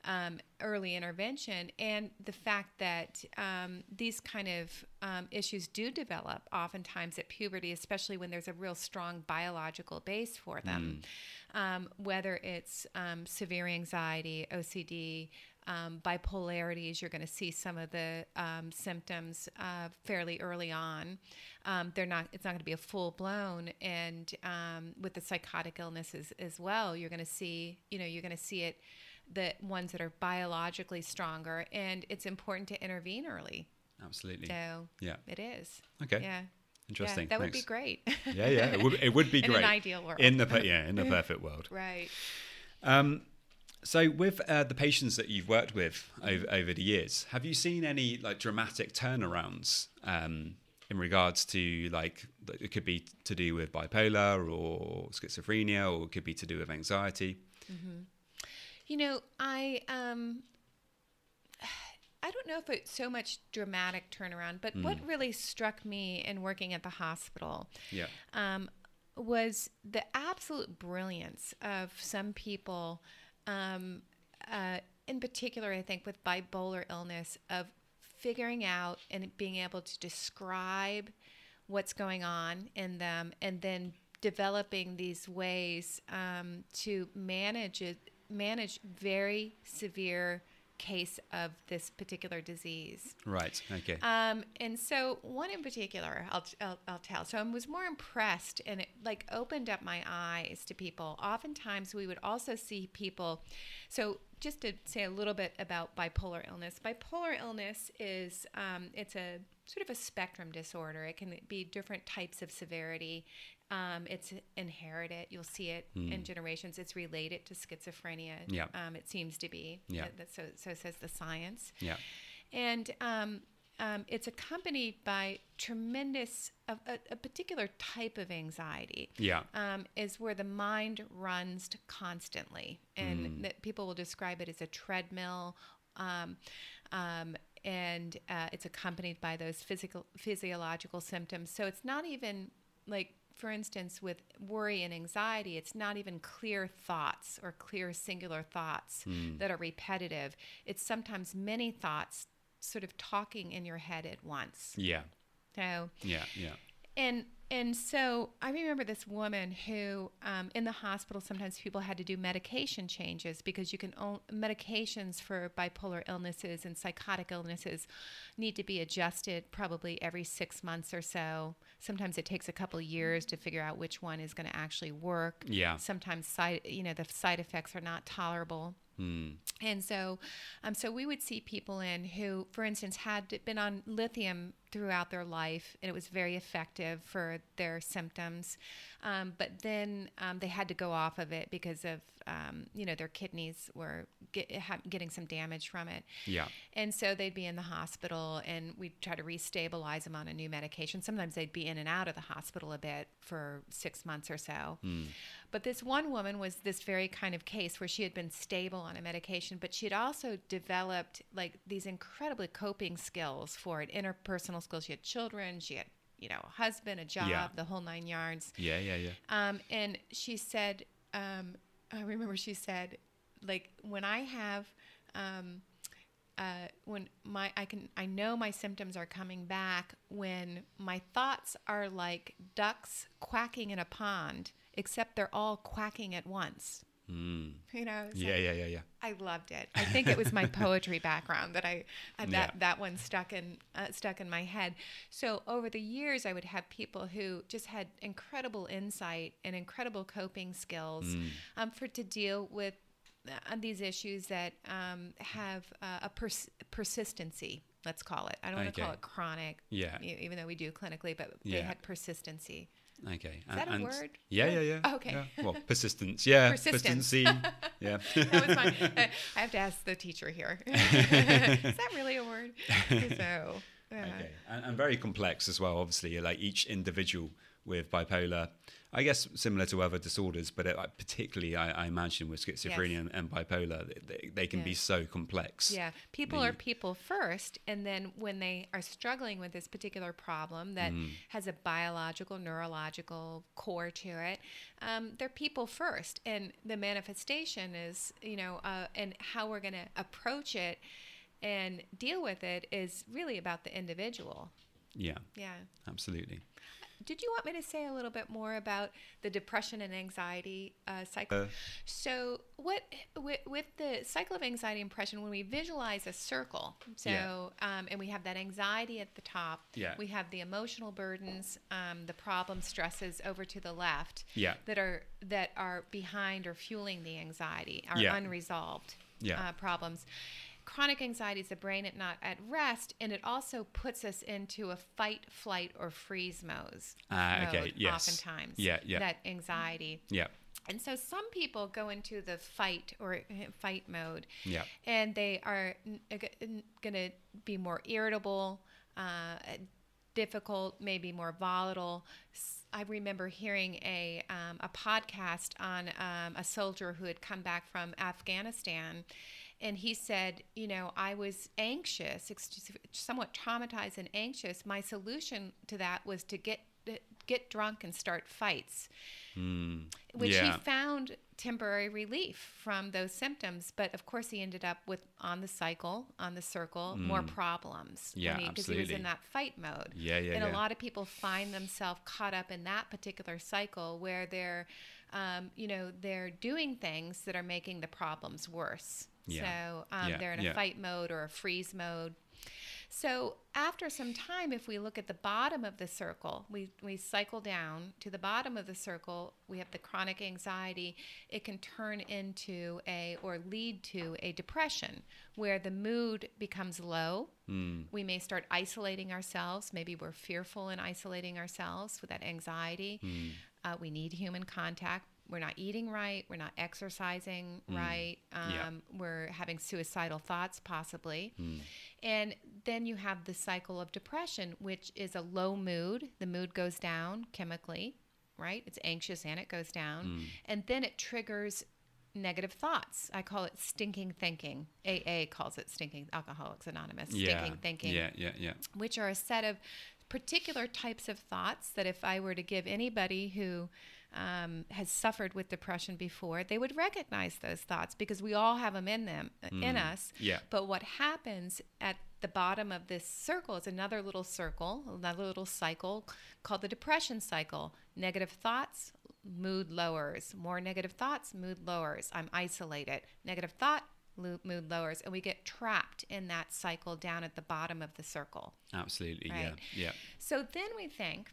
um, early intervention, and the fact that um, these kind of um, issues do develop oftentimes at puberty, especially when there's a real strong biological base for them, um, whether it's um, severe anxiety, OCD. Um, bipolarities, you're going to see some of the um, symptoms uh, fairly early on. Um, they're not. It's not going to be a full blown, and um, with the psychotic illnesses as well, you're going to see. You know, you're going to see it. The ones that are biologically stronger, and it's important to intervene early. Absolutely. So Yeah. it is. Okay. Yeah. Interesting. Yeah, that would be great. Yeah, yeah. It would, it would be great. In an ideal world. In the yeah, in the perfect world. right. Um, so, with uh, the patients that you've worked with over, over the years, have you seen any like dramatic turnarounds um, in regards to like it could be to do with bipolar or schizophrenia, or it could be to do with anxiety? You know, I um I don't know if it's so much dramatic turnaround, but what really struck me in working at the hospital Yeah. um, was the absolute brilliance of some people, um, uh, in particular, I think, with bipolar illness, of figuring out and being able to describe what's going on in them and then developing these ways um, to manage it, manage very severe case of this particular disease. Right. Okay. Um, and so one in particular, I'll, I'll, I'll tell. So I was more impressed, and it like opened up my eyes to people. Oftentimes, we would also see people. So just to say a little bit about bipolar illness, bipolar illness is um, it's a sort of a spectrum disorder. It can be different types of severity. Um, it's inherited. You'll see it in generations. It's related to schizophrenia. Yeah. Um, it seems to be. Yeah. That- so, so says the science yeah. and um, um, it's accompanied by tremendous a, a, a particular type of anxiety Yeah. um, is where the mind runs constantly and that people will describe it as a treadmill um, um, and uh, it's accompanied by those physical physiological symptoms so it's not even like for instance with worry and anxiety it's not even clear thoughts or clear singular thoughts hmm. that are repetitive it's sometimes many thoughts sort of talking in your head at once Yeah. so Yeah. Yeah. and and so I remember this woman who, um, in the hospital, sometimes people had to do medication changes because you can own medications for bipolar illnesses and psychotic illnesses need to be adjusted probably every six months or so. Sometimes it takes a couple of years to figure out which one is going to actually work. Yeah. Sometimes side, you know, the side effects are not tolerable. And so, um, so we would see people in who, for instance, had been on lithium throughout their life, and it was very effective for their symptoms. Um, but then um, they had to go off of it because of, um, you know, their kidneys were get, ha- getting some damage from it. Yeah. And so they'd be in the hospital, and we'd try to restabilize them on a new medication. Sometimes they'd be in and out of the hospital a bit for six months or so. But this one woman was this very kind of case where she had been stable on a medication, but she had also developed like these incredibly coping skills for it, interpersonal skills. She had children, she had, you know, a husband, a job, Yeah. the whole nine yards. Yeah. Yeah. Yeah. Um, and she said, um, I remember she said, like when I have, um, uh, when my I can I know my symptoms are coming back when my thoughts are like ducks quacking in a pond, except they're all quacking at once. Mm. You know, Yeah. like- Yeah. Yeah. Yeah. I loved it. I think it was my poetry background that I uh, that Yeah. that one stuck in uh, stuck in my head. So over the years, I would have people who just had incredible insight and incredible coping skills Mm. um, for to deal with uh, these issues that um, have uh, a pers- persistency. Let's call it. I don't want to call it chronic. Yeah. Even though we do clinically, but they Yeah. had persistency. Okay. Is that a word? Yeah, Yeah. yeah, yeah. Oh, okay. Yeah. Well, persistence. Yeah. Persistence. Persistency. Yeah. That was my. I have to ask the teacher here. Is that really a word? So. Yeah. Okay, and, and very complex as well. Obviously, like each individual with bipolar, I guess similar to other disorders, but it, particularly I, I imagine with schizophrenia Yes. and, and bipolar, they- they, they can be so complex. Yeah, people The- are people first, and then when they are struggling with this particular problem that Mm. has a biological, neurological core to it, um, they're people first, and the manifestation is, you know, uh, and how we're going to approach it and deal with it is really about the individual. Yeah, Yeah. absolutely. Did you want me to say a little bit more about the depression and anxiety uh, cycle? Uh, so, what with, with the cycle of anxiety and depression, when we visualize a circle, so Yeah. um, and we have that anxiety at the top, Yeah. we have the emotional burdens, um, the problem stresses over to the left, Yeah. that are that are behind or fueling the anxiety, are Yeah. unresolved Yeah. uh, problems. Chronic anxiety is the brain at not at rest, and it also puts us into a fight, flight, or freeze mode. Ah, okay, mode yes. Oftentimes, Yeah, yeah. That anxiety. Yeah. And so some people go into the fight or uh, fight mode, Yeah. and they are going to be more irritable, uh, difficult, maybe more volatile. I remember hearing a um, a podcast on um, a soldier who had come back from Afghanistan, and he said, you know, I was anxious, somewhat traumatized and anxious. My solution to that was to get get drunk and start fights which Yeah. he found temporary relief from those symptoms. But of course, he ended up with on the cycle, on the circle, more problems. Mm. Yeah, because he was in that fight mode. Yeah, yeah, And yeah. a lot of people find themselves caught up in that particular cycle where they're, um, you know, they're doing things that are making the problems worse. Yeah. So um, Yeah, they're in a yeah. fight mode or a freeze mode. So after some time, if we look at the bottom of the circle, we, we cycle down to the bottom of the circle, we have the chronic anxiety. It can turn into a or lead to a depression where the mood becomes low. We may start isolating ourselves. Maybe we're fearful in isolating ourselves with that anxiety. Uh, we need human contact. We're not eating right. We're not exercising mm. right. Um, Yeah. We're having suicidal thoughts, possibly. Mm. And then you have the cycle of depression, which is a low mood. The mood goes down chemically, right? It's anxious and it goes down. Mm. And then it triggers negative thoughts. I call it stinking thinking. AA calls it stinking, Alcoholics Anonymous, Yeah. stinking thinking Yeah. Yeah. Yeah. which are a set of particular types of thoughts that if I were to give anybody who um, has suffered with depression before, they would recognize those thoughts because we all have them in them in us. Yeah. But what happens at the bottom of this circle is another little circle, another little cycle called the depression cycle. Negative thoughts, mood lowers. More negative thoughts, mood lowers. I'm isolated. Negative thought, mood lowers. And we get trapped in that cycle down at the bottom of the circle. Absolutely. Right. Yeah. Yeah. So then we think,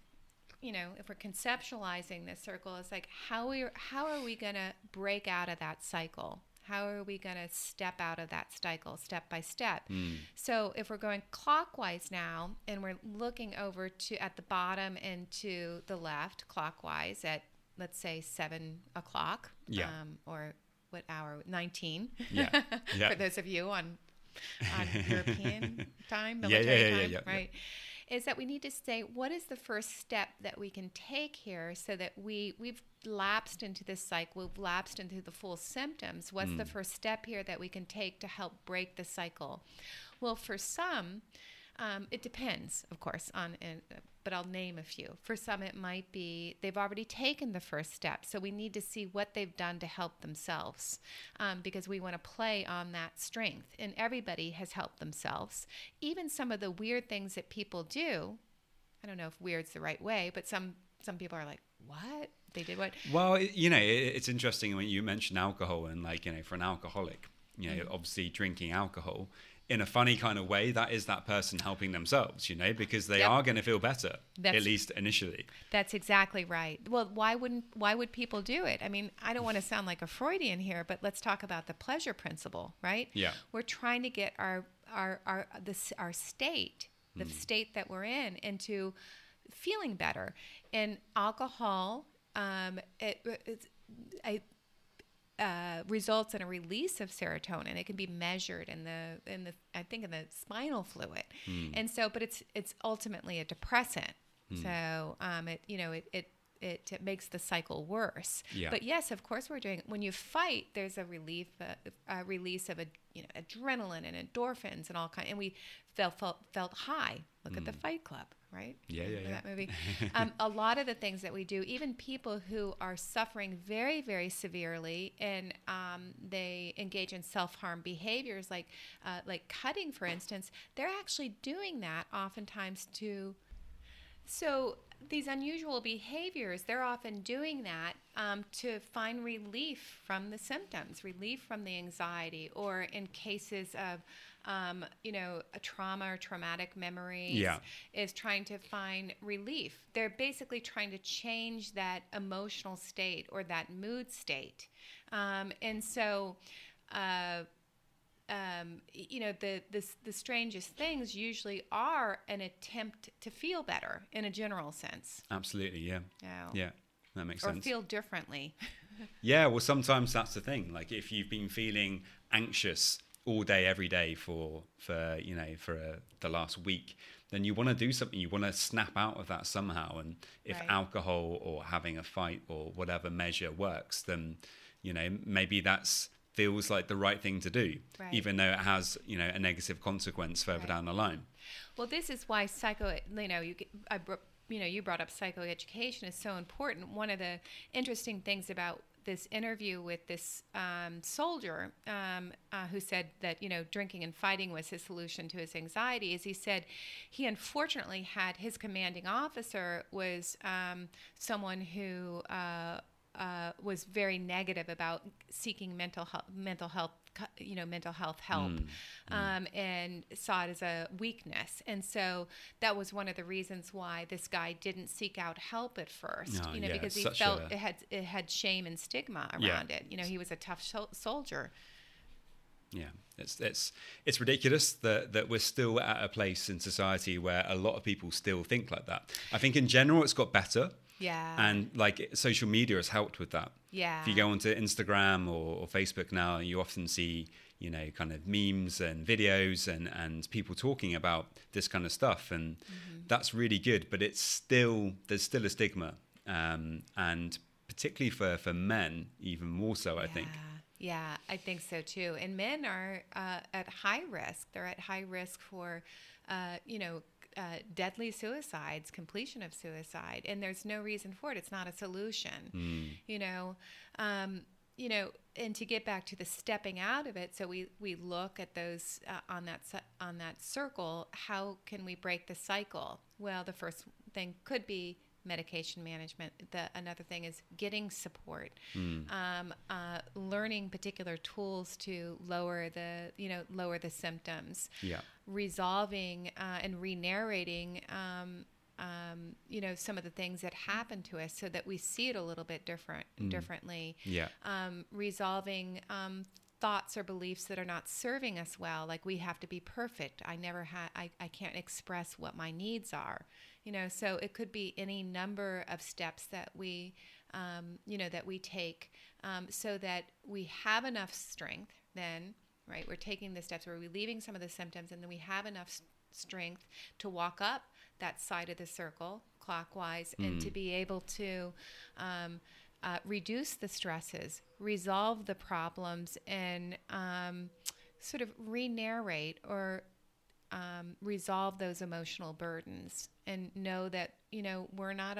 you know, if we're conceptualizing this circle, it's like how we how are we going to break out of that cycle? How are we going to step out of that cycle step by step? So if we're going clockwise now and we're looking over to at the bottom and to the left clockwise at let's say seven o'clock, Yeah. um, or what hour? Nineteen. Yeah. Yeah. For those of you on on European time, military yeah, yeah, time, yeah, yeah. right? Is that we need to say what is the first step that we can take here so that we we've lapsed into this cycle, we've lapsed into the full symptoms. What's Hmm. the first step here that we can take to help break the cycle? Well, for some, um, it depends, of course, on. Uh, but I'll name a few. For some, it might be they've already taken the first step, so we need to see what they've done to help themselves, um, because we want to play on that strength. And everybody has helped themselves. Even some of the weird things that people do. I don't know if weird's the right way, but some some people are like, "What? They did what?" Well, you know, it's interesting when you mention alcohol and like, you know, for an alcoholic, you know, Mm. obviously drinking alcohol in a funny kind of way, that is that person helping themselves, you know, because they Yep. are going to feel better, That's- at least initially. That's exactly right. Well, why wouldn't why would people do it? I mean, I don't want to sound like a Freudian here, but let's talk about the pleasure principle, right? Yeah. We're trying to get our our our this our state, the Hmm. state that we're in, into feeling better. And alcohol, um, it, it's, I, uh, results in a release of serotonin. It can be measured in the in the I think in the spinal fluid, Hmm. and so but it's it's ultimately a depressant. So um, it you know it it. It, it makes the cycle worse. Yeah. But yes, of course, we're doing. When you fight, there's a relief, uh, a release of a you know adrenaline and endorphins and all kind. And we felt felt, felt high. Look at the Fight Club, right? Yeah, yeah, Remember yeah. That movie. um, a lot of the things that we do, even people who are suffering very, very severely, and um, they engage in self-harm behaviors, like uh, like cutting, for instance, they're actually doing that oftentimes to. So these unusual behaviors, they're often doing that um, to find relief from the symptoms, relief from the anxiety, or in cases of, um, you know, a trauma or traumatic memories, Yeah. is trying to find relief. They're basically trying to change that emotional state or that mood state. Um, and so, uh, um, you know the, the the strangest things usually are an attempt to feel better in a general sense. Absolutely, yeah, Yeah. yeah, that makes Or sense. feel differently. Yeah, well, sometimes that's the thing. Like if you've been feeling anxious all day, every day for for you know for uh, the last week, then you want to do something. You want to snap out of that somehow. And if Right. alcohol or having a fight or whatever measure works, then you know maybe that's feels like the right thing to do, Right. even though it has you know a negative consequence further Right. down the line. Well, this is why psycho, you know, you, I, you know, you brought up psychoeducation is so important. One of the interesting things about this interview with this um, soldier um, uh, who said that you know drinking and fighting was his solution to his anxiety is he said he unfortunately had his commanding officer was um, someone who uh, uh, was very negative about seeking mental health, mental health, you know, mental health help, um, and saw it as a weakness. And so that was one of the reasons why this guy didn't seek out help at first, Oh, you know, yeah, because he felt a- it had it had shame and stigma Yeah. around it. You know, he was a tough sol- soldier. Yeah, it's it's it's ridiculous that that we're still at a place in society where a lot of people still think like that. I think in general it's got better, Yeah. and like social media has helped with that. Yeah. If you go onto Instagram or, or Facebook now, you often see you know kind of memes and videos and and people talking about this kind of stuff, and Mm-hmm. that's really good. But it's still there's still a stigma, um, and particularly for for men even more so. I think. Yeah, Yeah, I think so too. And men are uh, at high risk. They're at high risk for, uh, you know, uh, deadly suicides, completion of suicide, and there's no reason for it. It's not a solution. You know, um, you know, and to get back to the stepping out of it, so we we look at those uh, on that on that circle. How can we break the cycle? Well, the first thing could be medication management. The another thing is getting support, um, uh, learning particular tools to lower the you know lower the symptoms Yeah. resolving uh, and re-narrating um, um, you know some of the things that happen to us so that we see it a little bit different differently Yeah. um, resolving um, thoughts or beliefs that are not serving us well like we have to be perfect i never had I, I can't express what my needs are you know so it could be any number of steps that we um, you know that we take um, so that we have enough strength then right? We're taking the steps we're relieving some of the symptoms and then we have enough strength to walk up that side of the circle clockwise and to be able to um, uh, reduce the stresses, resolve the problems, and um, sort of re narrate or um, resolve those emotional burdens and know that you know we're not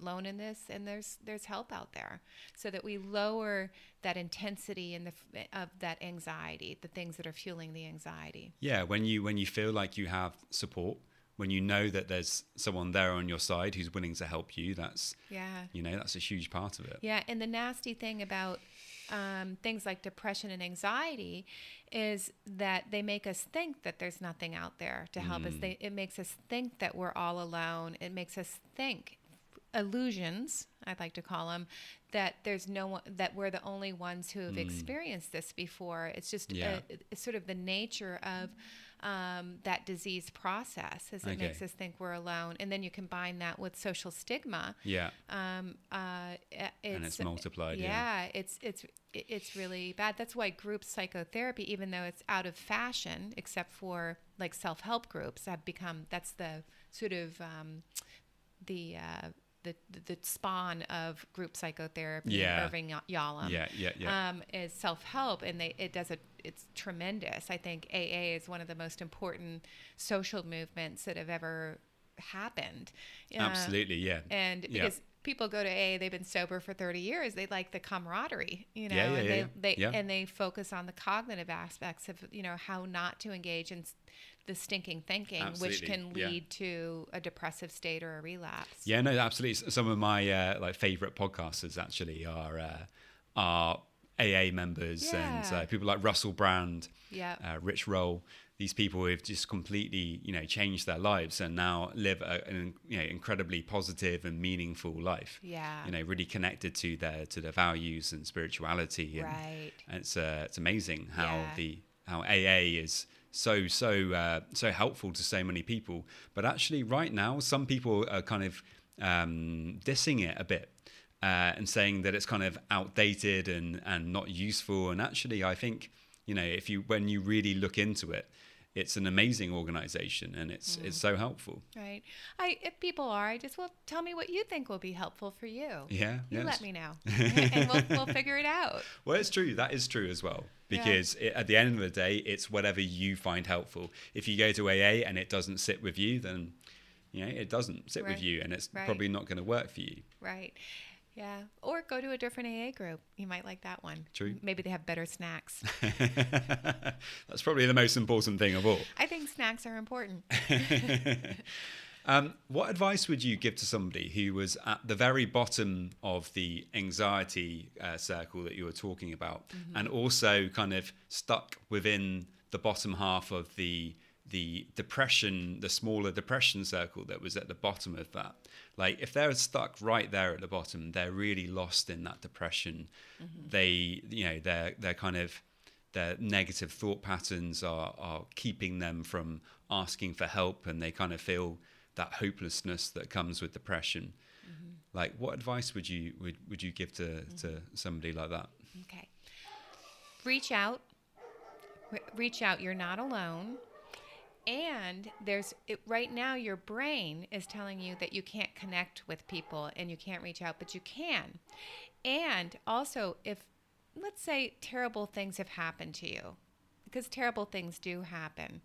alone in this and there's there's help out there. So that we lower that intensity and the of that anxiety the things that are fueling the anxiety. Yeah, when you when you feel like you have support, when you know that there's someone there on your side who's willing to help you, that's yeah. you know that's a huge part of it. Yeah, and the nasty thing about um, things like depression and anxiety is that they make us think that there's nothing out there to help us. Mm. They, it makes us think that we're all alone. It makes us think illusions, I'd like to call them, that there's no one that we're the only ones who have mm. experienced this before. It's just uh, Yeah. a, it's sort of the nature of um, that disease process, as it Okay. makes us think we're alone. And then you combine that with social stigma Yeah, um, uh, it's, And it's multiplied, yeah. Yeah, it's it's it's really bad. That's why group psychotherapy, even though it's out of fashion, except for like self help groups, have become that's the sort of um, the. Uh, the, the spawn of group psychotherapy, Yeah. Irving Yalom, yeah, yeah, yeah. um, is self help, and they it does a it's tremendous. I think AA is one of the most important social movements that have ever happened. Uh, Absolutely, yeah. and Yeah. because people go to AA, they've been sober for 30 years. They like the camaraderie, you know, Yeah, yeah, and yeah, they, yeah. they and they focus on the cognitive aspects of, you know, how not to engage in s- the stinking thinking, which Absolutely, can yeah. lead to a depressive state or a relapse. Yeah, no, absolutely. Some of my uh, like favorite podcasters actually are uh, are AA members and uh, people like Russell Brand, Yeah. uh, Rich Roll. These people who have just completely, you know, changed their lives and now live a, an you know incredibly positive and meaningful life. Yeah. You know, really connected to their to their values and spirituality. And, Right. and it's uh, it's amazing how Yeah. the how AA is so so uh, so helpful to so many people. But actually, right now, some people are kind of um, dissing it a bit uh, and saying that it's kind of outdated and and not useful. And actually, I think you know if you when you really look into it, it's an amazing organization and it's mm. it's so helpful. Right. I if people are, I just well tell me what you think will be helpful for you. Yeah. You yes. let me know, and we'll we'll figure it out. Well, it's true. That is true as well. Because yeah. it, at the end of the day, it's whatever you find helpful. If you go to AA and it doesn't sit with you, then you know it doesn't sit right. with you, and it's right. probably not going to work for you. Right. Yeah, or go to a different AA group. You might like that one. True. Maybe they have better snacks. That's probably the most important thing of all. I think snacks are important. um, what advice would you give to somebody who was at the very bottom of the anxiety uh, circle that you were talking about, mm-hmm. and also kind of stuck within the bottom half of the the depression, the smaller depression circle that was at the bottom of that. Like if they're stuck right there at the bottom, they're really lost in that depression. Mm-hmm. They, you know, they're they're kind of their negative thought patterns are are keeping them from asking for help, and they kind of feel that hopelessness that comes with depression. Mm-hmm. Like, what advice would you would, would you give to mm-hmm. to somebody like that? Okay, reach out. reach out. You're not alone and there's it, right now your brain is telling you that you can't connect with people and you can't reach out but you can and also if let's say terrible things have happened to you because terrible things do happen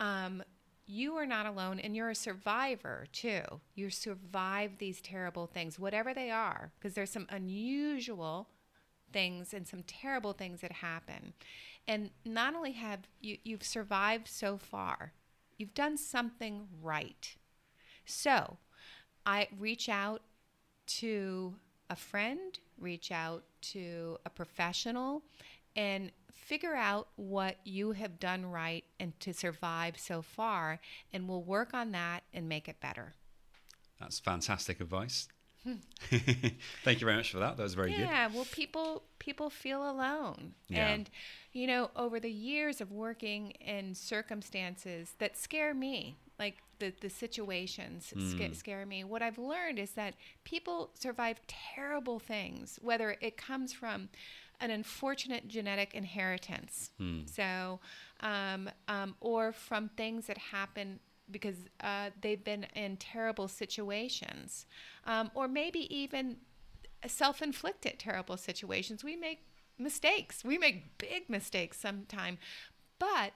um, you are not alone and you're a survivor too you survive these terrible things whatever they are because there's some unusual things and some terrible things that happen and not only have you you've survived so far, you've done something right. So, I reach out to a friend, reach out to a professional and figure out what you have done right and to survive so far and we'll work on that and make it better. That's fantastic advice. Thank you very much for that. That was very yeah, good. Yeah, well people people feel alone. Yeah. And you know, over the years of working in circumstances that scare me, like the the situations mm. scare, scare me. What I've learned is that people survive terrible things, whether it comes from an unfortunate genetic inheritance, mm. so um, um, or from things that happen because uh, they've been in terrible situations, um, or maybe even self-inflicted terrible situations. We make mistakes. We make big mistakes sometimes, but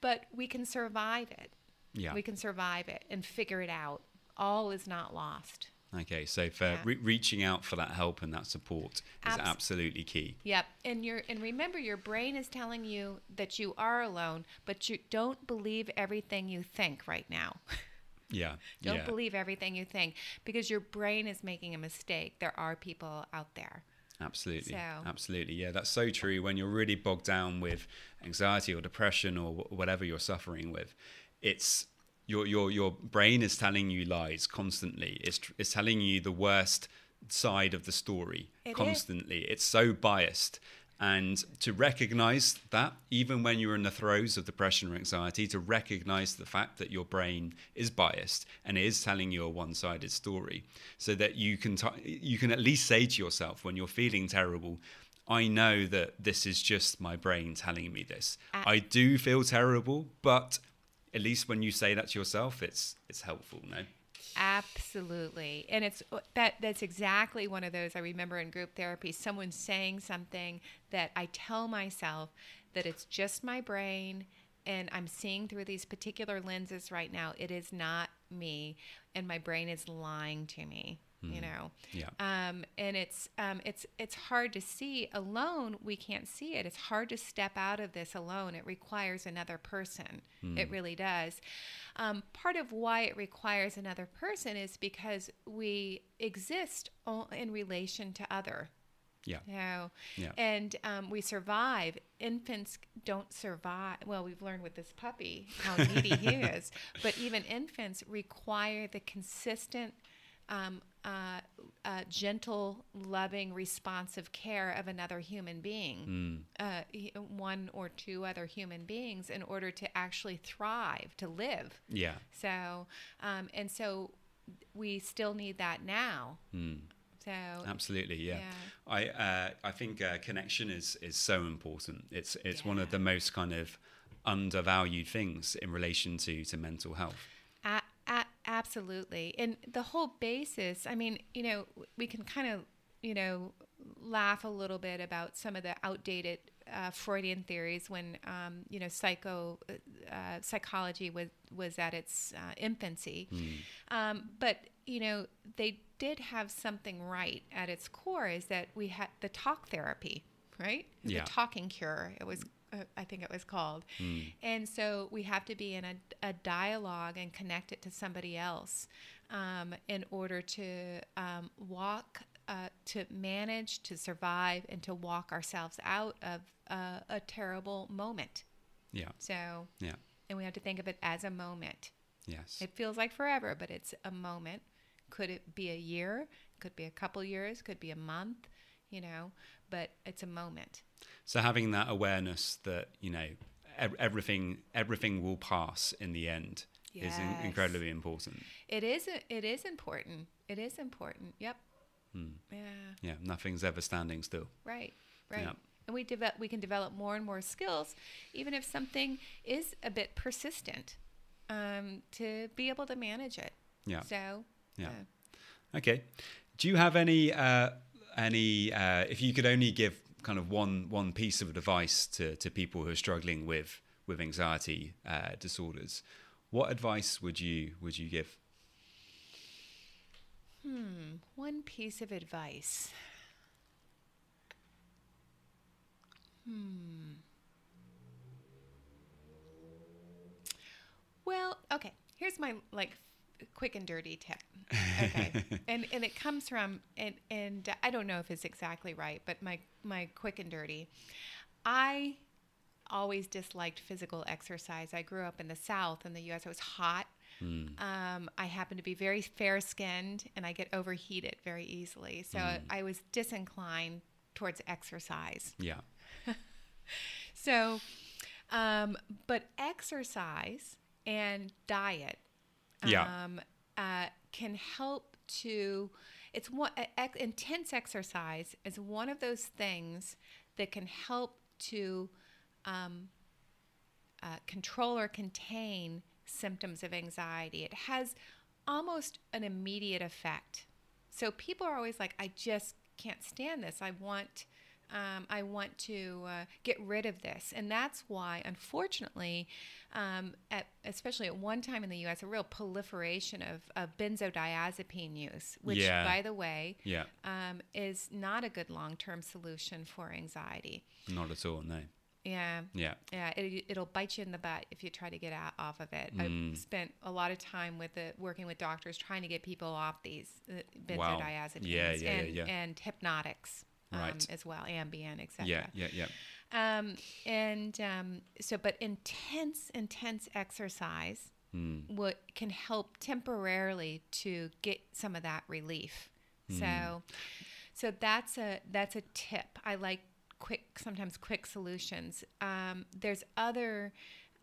but we can survive it. Yeah, we can survive it and figure it out. All is not lost. Okay, so for yeah. re- reaching out for that help and that support is Abs- absolutely key. Yep, and you and remember your brain is telling you that you are alone, but you don't believe everything you think right now. Yeah. don't yeah. believe everything you think because your brain is making a mistake. There are people out there. Absolutely. So. Absolutely. Yeah, that's so true. When you're really bogged down with anxiety or depression or whatever you're suffering with, it's your your your brain is telling you lies constantly. It's it's telling you the worst side of the story it constantly. Is. It's so biased. And to recognize that, even when you're in the throes of depression or anxiety, to recognize the fact that your brain is biased and is telling you a one-sided story, so that you can t- you can at least say to yourself when you're feeling terrible, I know that this is just my brain telling me this. I do feel terrible, but at least when you say that to yourself, it's it's helpful. No. Absolutely. And it's uh, that that's exactly one of those I remember in group therapy someone saying something that I tell myself that it's just my brain and I'm seeing through these particular lenses right now. It is not me and my brain is lying to me you mm-hmm. know yeah um, and it's um, it's it's hard to see alone we can't see it it's hard to step out of this alone it requires another person mm. it really does um, part of why it requires another person is because we exist in relation to other yeah. You know? yeah. And um, we survive. Infants don't survive. Well, we've learned with this puppy how needy he is. But even infants require the consistent um, uh, uh, gentle, loving, responsive care of another human being, Mm. uh, one or two other human beings, in order to actually thrive, to live. Yeah. So, um, and so we still need that now. Mm. So, Absolutely, yeah. Yeah. I uh, I think uh, connection is is so important. It's it's one of the most kind of undervalued things in relation to to mental health. Absolutely. And the whole basis, I mean, you know, we can kind of, you know, laugh a little bit about some of the outdated uh, Freudian theories when, um, you know, psycho uh, psychology was was at its uh, infancy. Um, but you know, they did have something right at its core. Is that we had the talk therapy, right? Yeah. The talking cure. It was. Uh, I think it was called. And so we have to be in a, a dialogue and connect it to somebody else um, in order to um, walk, uh, to manage, to survive, and to walk ourselves out of uh, a terrible moment. Yeah. So, Yeah. and we have to think of it as a moment. Yes. It feels like forever, but it's a moment. Could it be a year? Could be a couple years? Could be a month? You know, but it's a moment. So having that awareness that you know ev- everything everything will pass in the end is in- incredibly important. It is. It is important. It is important. Yep. Hmm. Yeah. Yeah, nothing's ever standing still. Right. Right. Yeah. And we develop. We can develop more and more skills, even if something is a bit persistent, um, to be able to manage it. Yeah. So. Yeah. uh, Okay. Do you have any uh, any uh, if you could only give kind of one one piece of advice to, to people who are struggling with with anxiety uh, disorders, what advice would you would you give? Hmm. One piece of advice. Hmm. Well, okay. Here's my like quick and dirty tip. Okay, and and it comes from and and I don't know if it's exactly right, but my my quick and dirty. I always disliked physical exercise. I grew up in the South in the U.S. It was hot. Um, I happen to be very fair skinned and I get overheated very easily. So I was disinclined towards exercise. Yeah. So, um, but exercise and diet Yeah. um, uh, can help to. It's one ex- intense exercise is one of those things that can help to um, uh, control or contain symptoms of anxiety. It has almost an immediate effect. So people are always like, I just can't stand this. I want. Um, I want to uh, get rid of this, and that's why, unfortunately, um, at, especially at one time in the U.S., a real proliferation of, of benzodiazepine use, which, Yeah. by the way, Yeah. um, is not a good long-term solution for anxiety. Not at all. No. Yeah, Yeah. yeah, it, it'll bite you in the butt if you try to get out off of it. Mm. I've spent a lot of time with the working with doctors trying to get people off these uh, benzodiazepines Yeah, yeah, yeah, and, and hypnotics um, Right. as well, Ambien, etc. Yeah. Yeah. Yeah. Um, and um, so, but intense, intense exercise Mm. what can help temporarily to get some of that relief. Hmm. So, so that's a that's a tip. I like quick, sometimes quick solutions. Um, there's other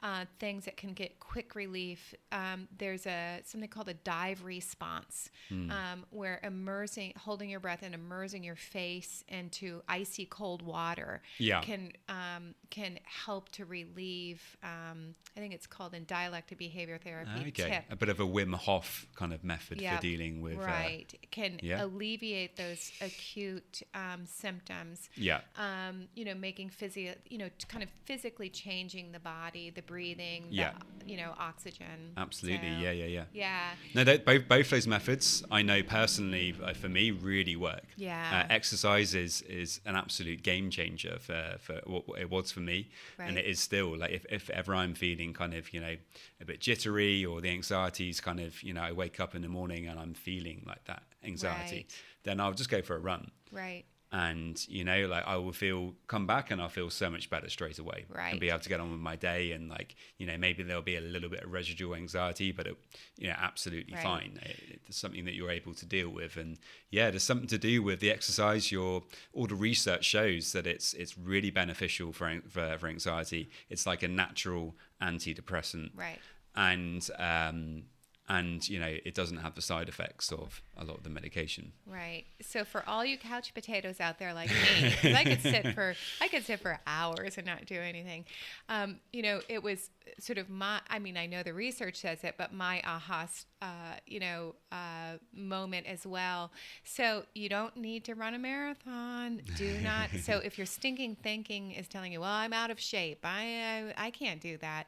uh, things that can get quick relief. Um, there's a something called a dive response, Hmm. um, where immersing, holding your breath and immersing your face into icy cold water Yeah. can um, can help to relieve. Um, I think it's called in dialectic behavior therapy. Okay. Tip. A bit of a Wim Hof kind of method for dealing with. Uh, right can yeah. alleviate those acute um, symptoms yeah. um, you know making physio you know kind of physically changing the body the breathing the, Yeah. you know oxygen Absolutely. So, Yeah. Yeah. Yeah. yeah No, they, both both those methods I know personally uh, for me really work. Yeah. uh, exercise is is an absolute game changer for for what it was for me, and it is still. Like if if ever I'm feeling kind of you know a bit jittery or the anxiety's kind of you know I wake up in the morning and I'm feeling like that anxiety, Right. then I'll just go for a run. right and you know like i will feel come back and i'll feel so much better straight away right and be able to get on with my day. And like you know maybe there'll be a little bit of residual anxiety but it, you know absolutely Right. fine. It, it's something that you're able to deal with. And yeah there's something to do with the exercise. Your all the research shows that it's it's really beneficial for for, for anxiety. It's like a natural antidepressant. Right. And um and you know it doesn't have the side effects of a lot of the medication Right. So for all you couch potatoes out there like me I could sit for I could sit for hours and not do anything. Um, you know, it was sort of my. I mean, I know the research says it, but my aha, uh, you know, uh, moment as well. So you don't need to run a marathon. Do not. so if your stinking thinking is telling you, "Well, I'm out of shape. I I, I can't do that."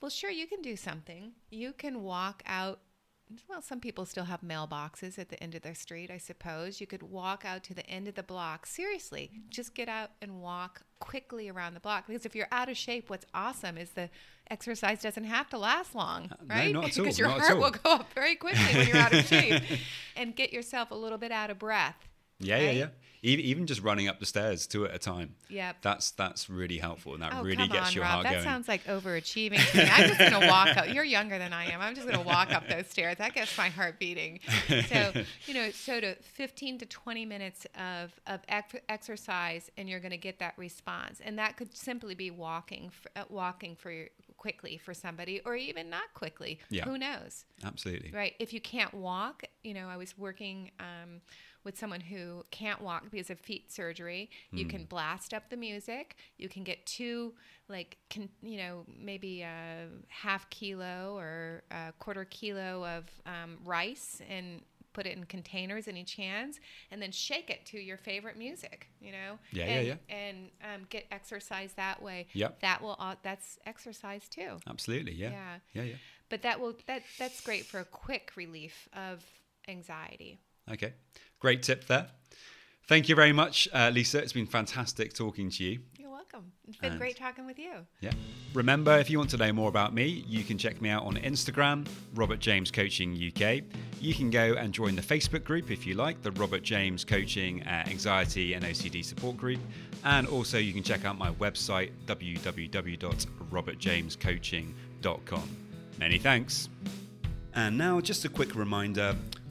Well, sure, you can do something. You can walk out well, some people still have mailboxes at the end of their street, I suppose. You could walk out to the end of the block. Seriously, just get out and walk quickly around the block. Because if you're out of shape, what's awesome is the exercise doesn't have to last long, uh, no, right? all, because your not heart will go up very quickly when you're out of shape. And get yourself a little bit out of breath. Yeah, yeah, right? yeah. Even, even just running up the stairs two at a time. Yep. That's that's really helpful, and that Oh, really gets on, your Rob. heart that going. That sounds like overachieving to me. I'm just going to walk up. You're younger than I am. I'm just going to walk up those stairs. That gets my heart beating. So, you know, so to 15 to 20 minutes of, of ex- exercise, and you're going to get that response. And that could simply be walking, for, uh, walking for quickly for somebody, or even not quickly. Yeah. Who knows? Absolutely. Right. If you can't walk, you know, I was working um, with someone who can't walk because of feet surgery. You can blast up the music. You can get two, like, con- you know, maybe a half kilo or a quarter kilo of um, rice and put it in containers in each hands and then shake it to your favorite music you know Yeah, yeah, and, yeah. and um, get exercise that way Yep. that will all that's exercise too Absolutely. Yeah. Yeah. Yeah. Yeah. but that will that that's great for a quick relief of anxiety. Okay. Great tip there. Thank you very much, uh, Lisa. It's been fantastic talking to you. You're welcome. It's been And- great talking with you. Yeah. Remember, if you want to know more about me, you can check me out on Instagram, Robert James Coaching UK. You can go and join the Facebook group if you like, the Robert James Coaching uh, Anxiety and OCD Support Group. And also, you can check out my website, www.robertjamescoaching.com. Many thanks. And now, just a quick reminder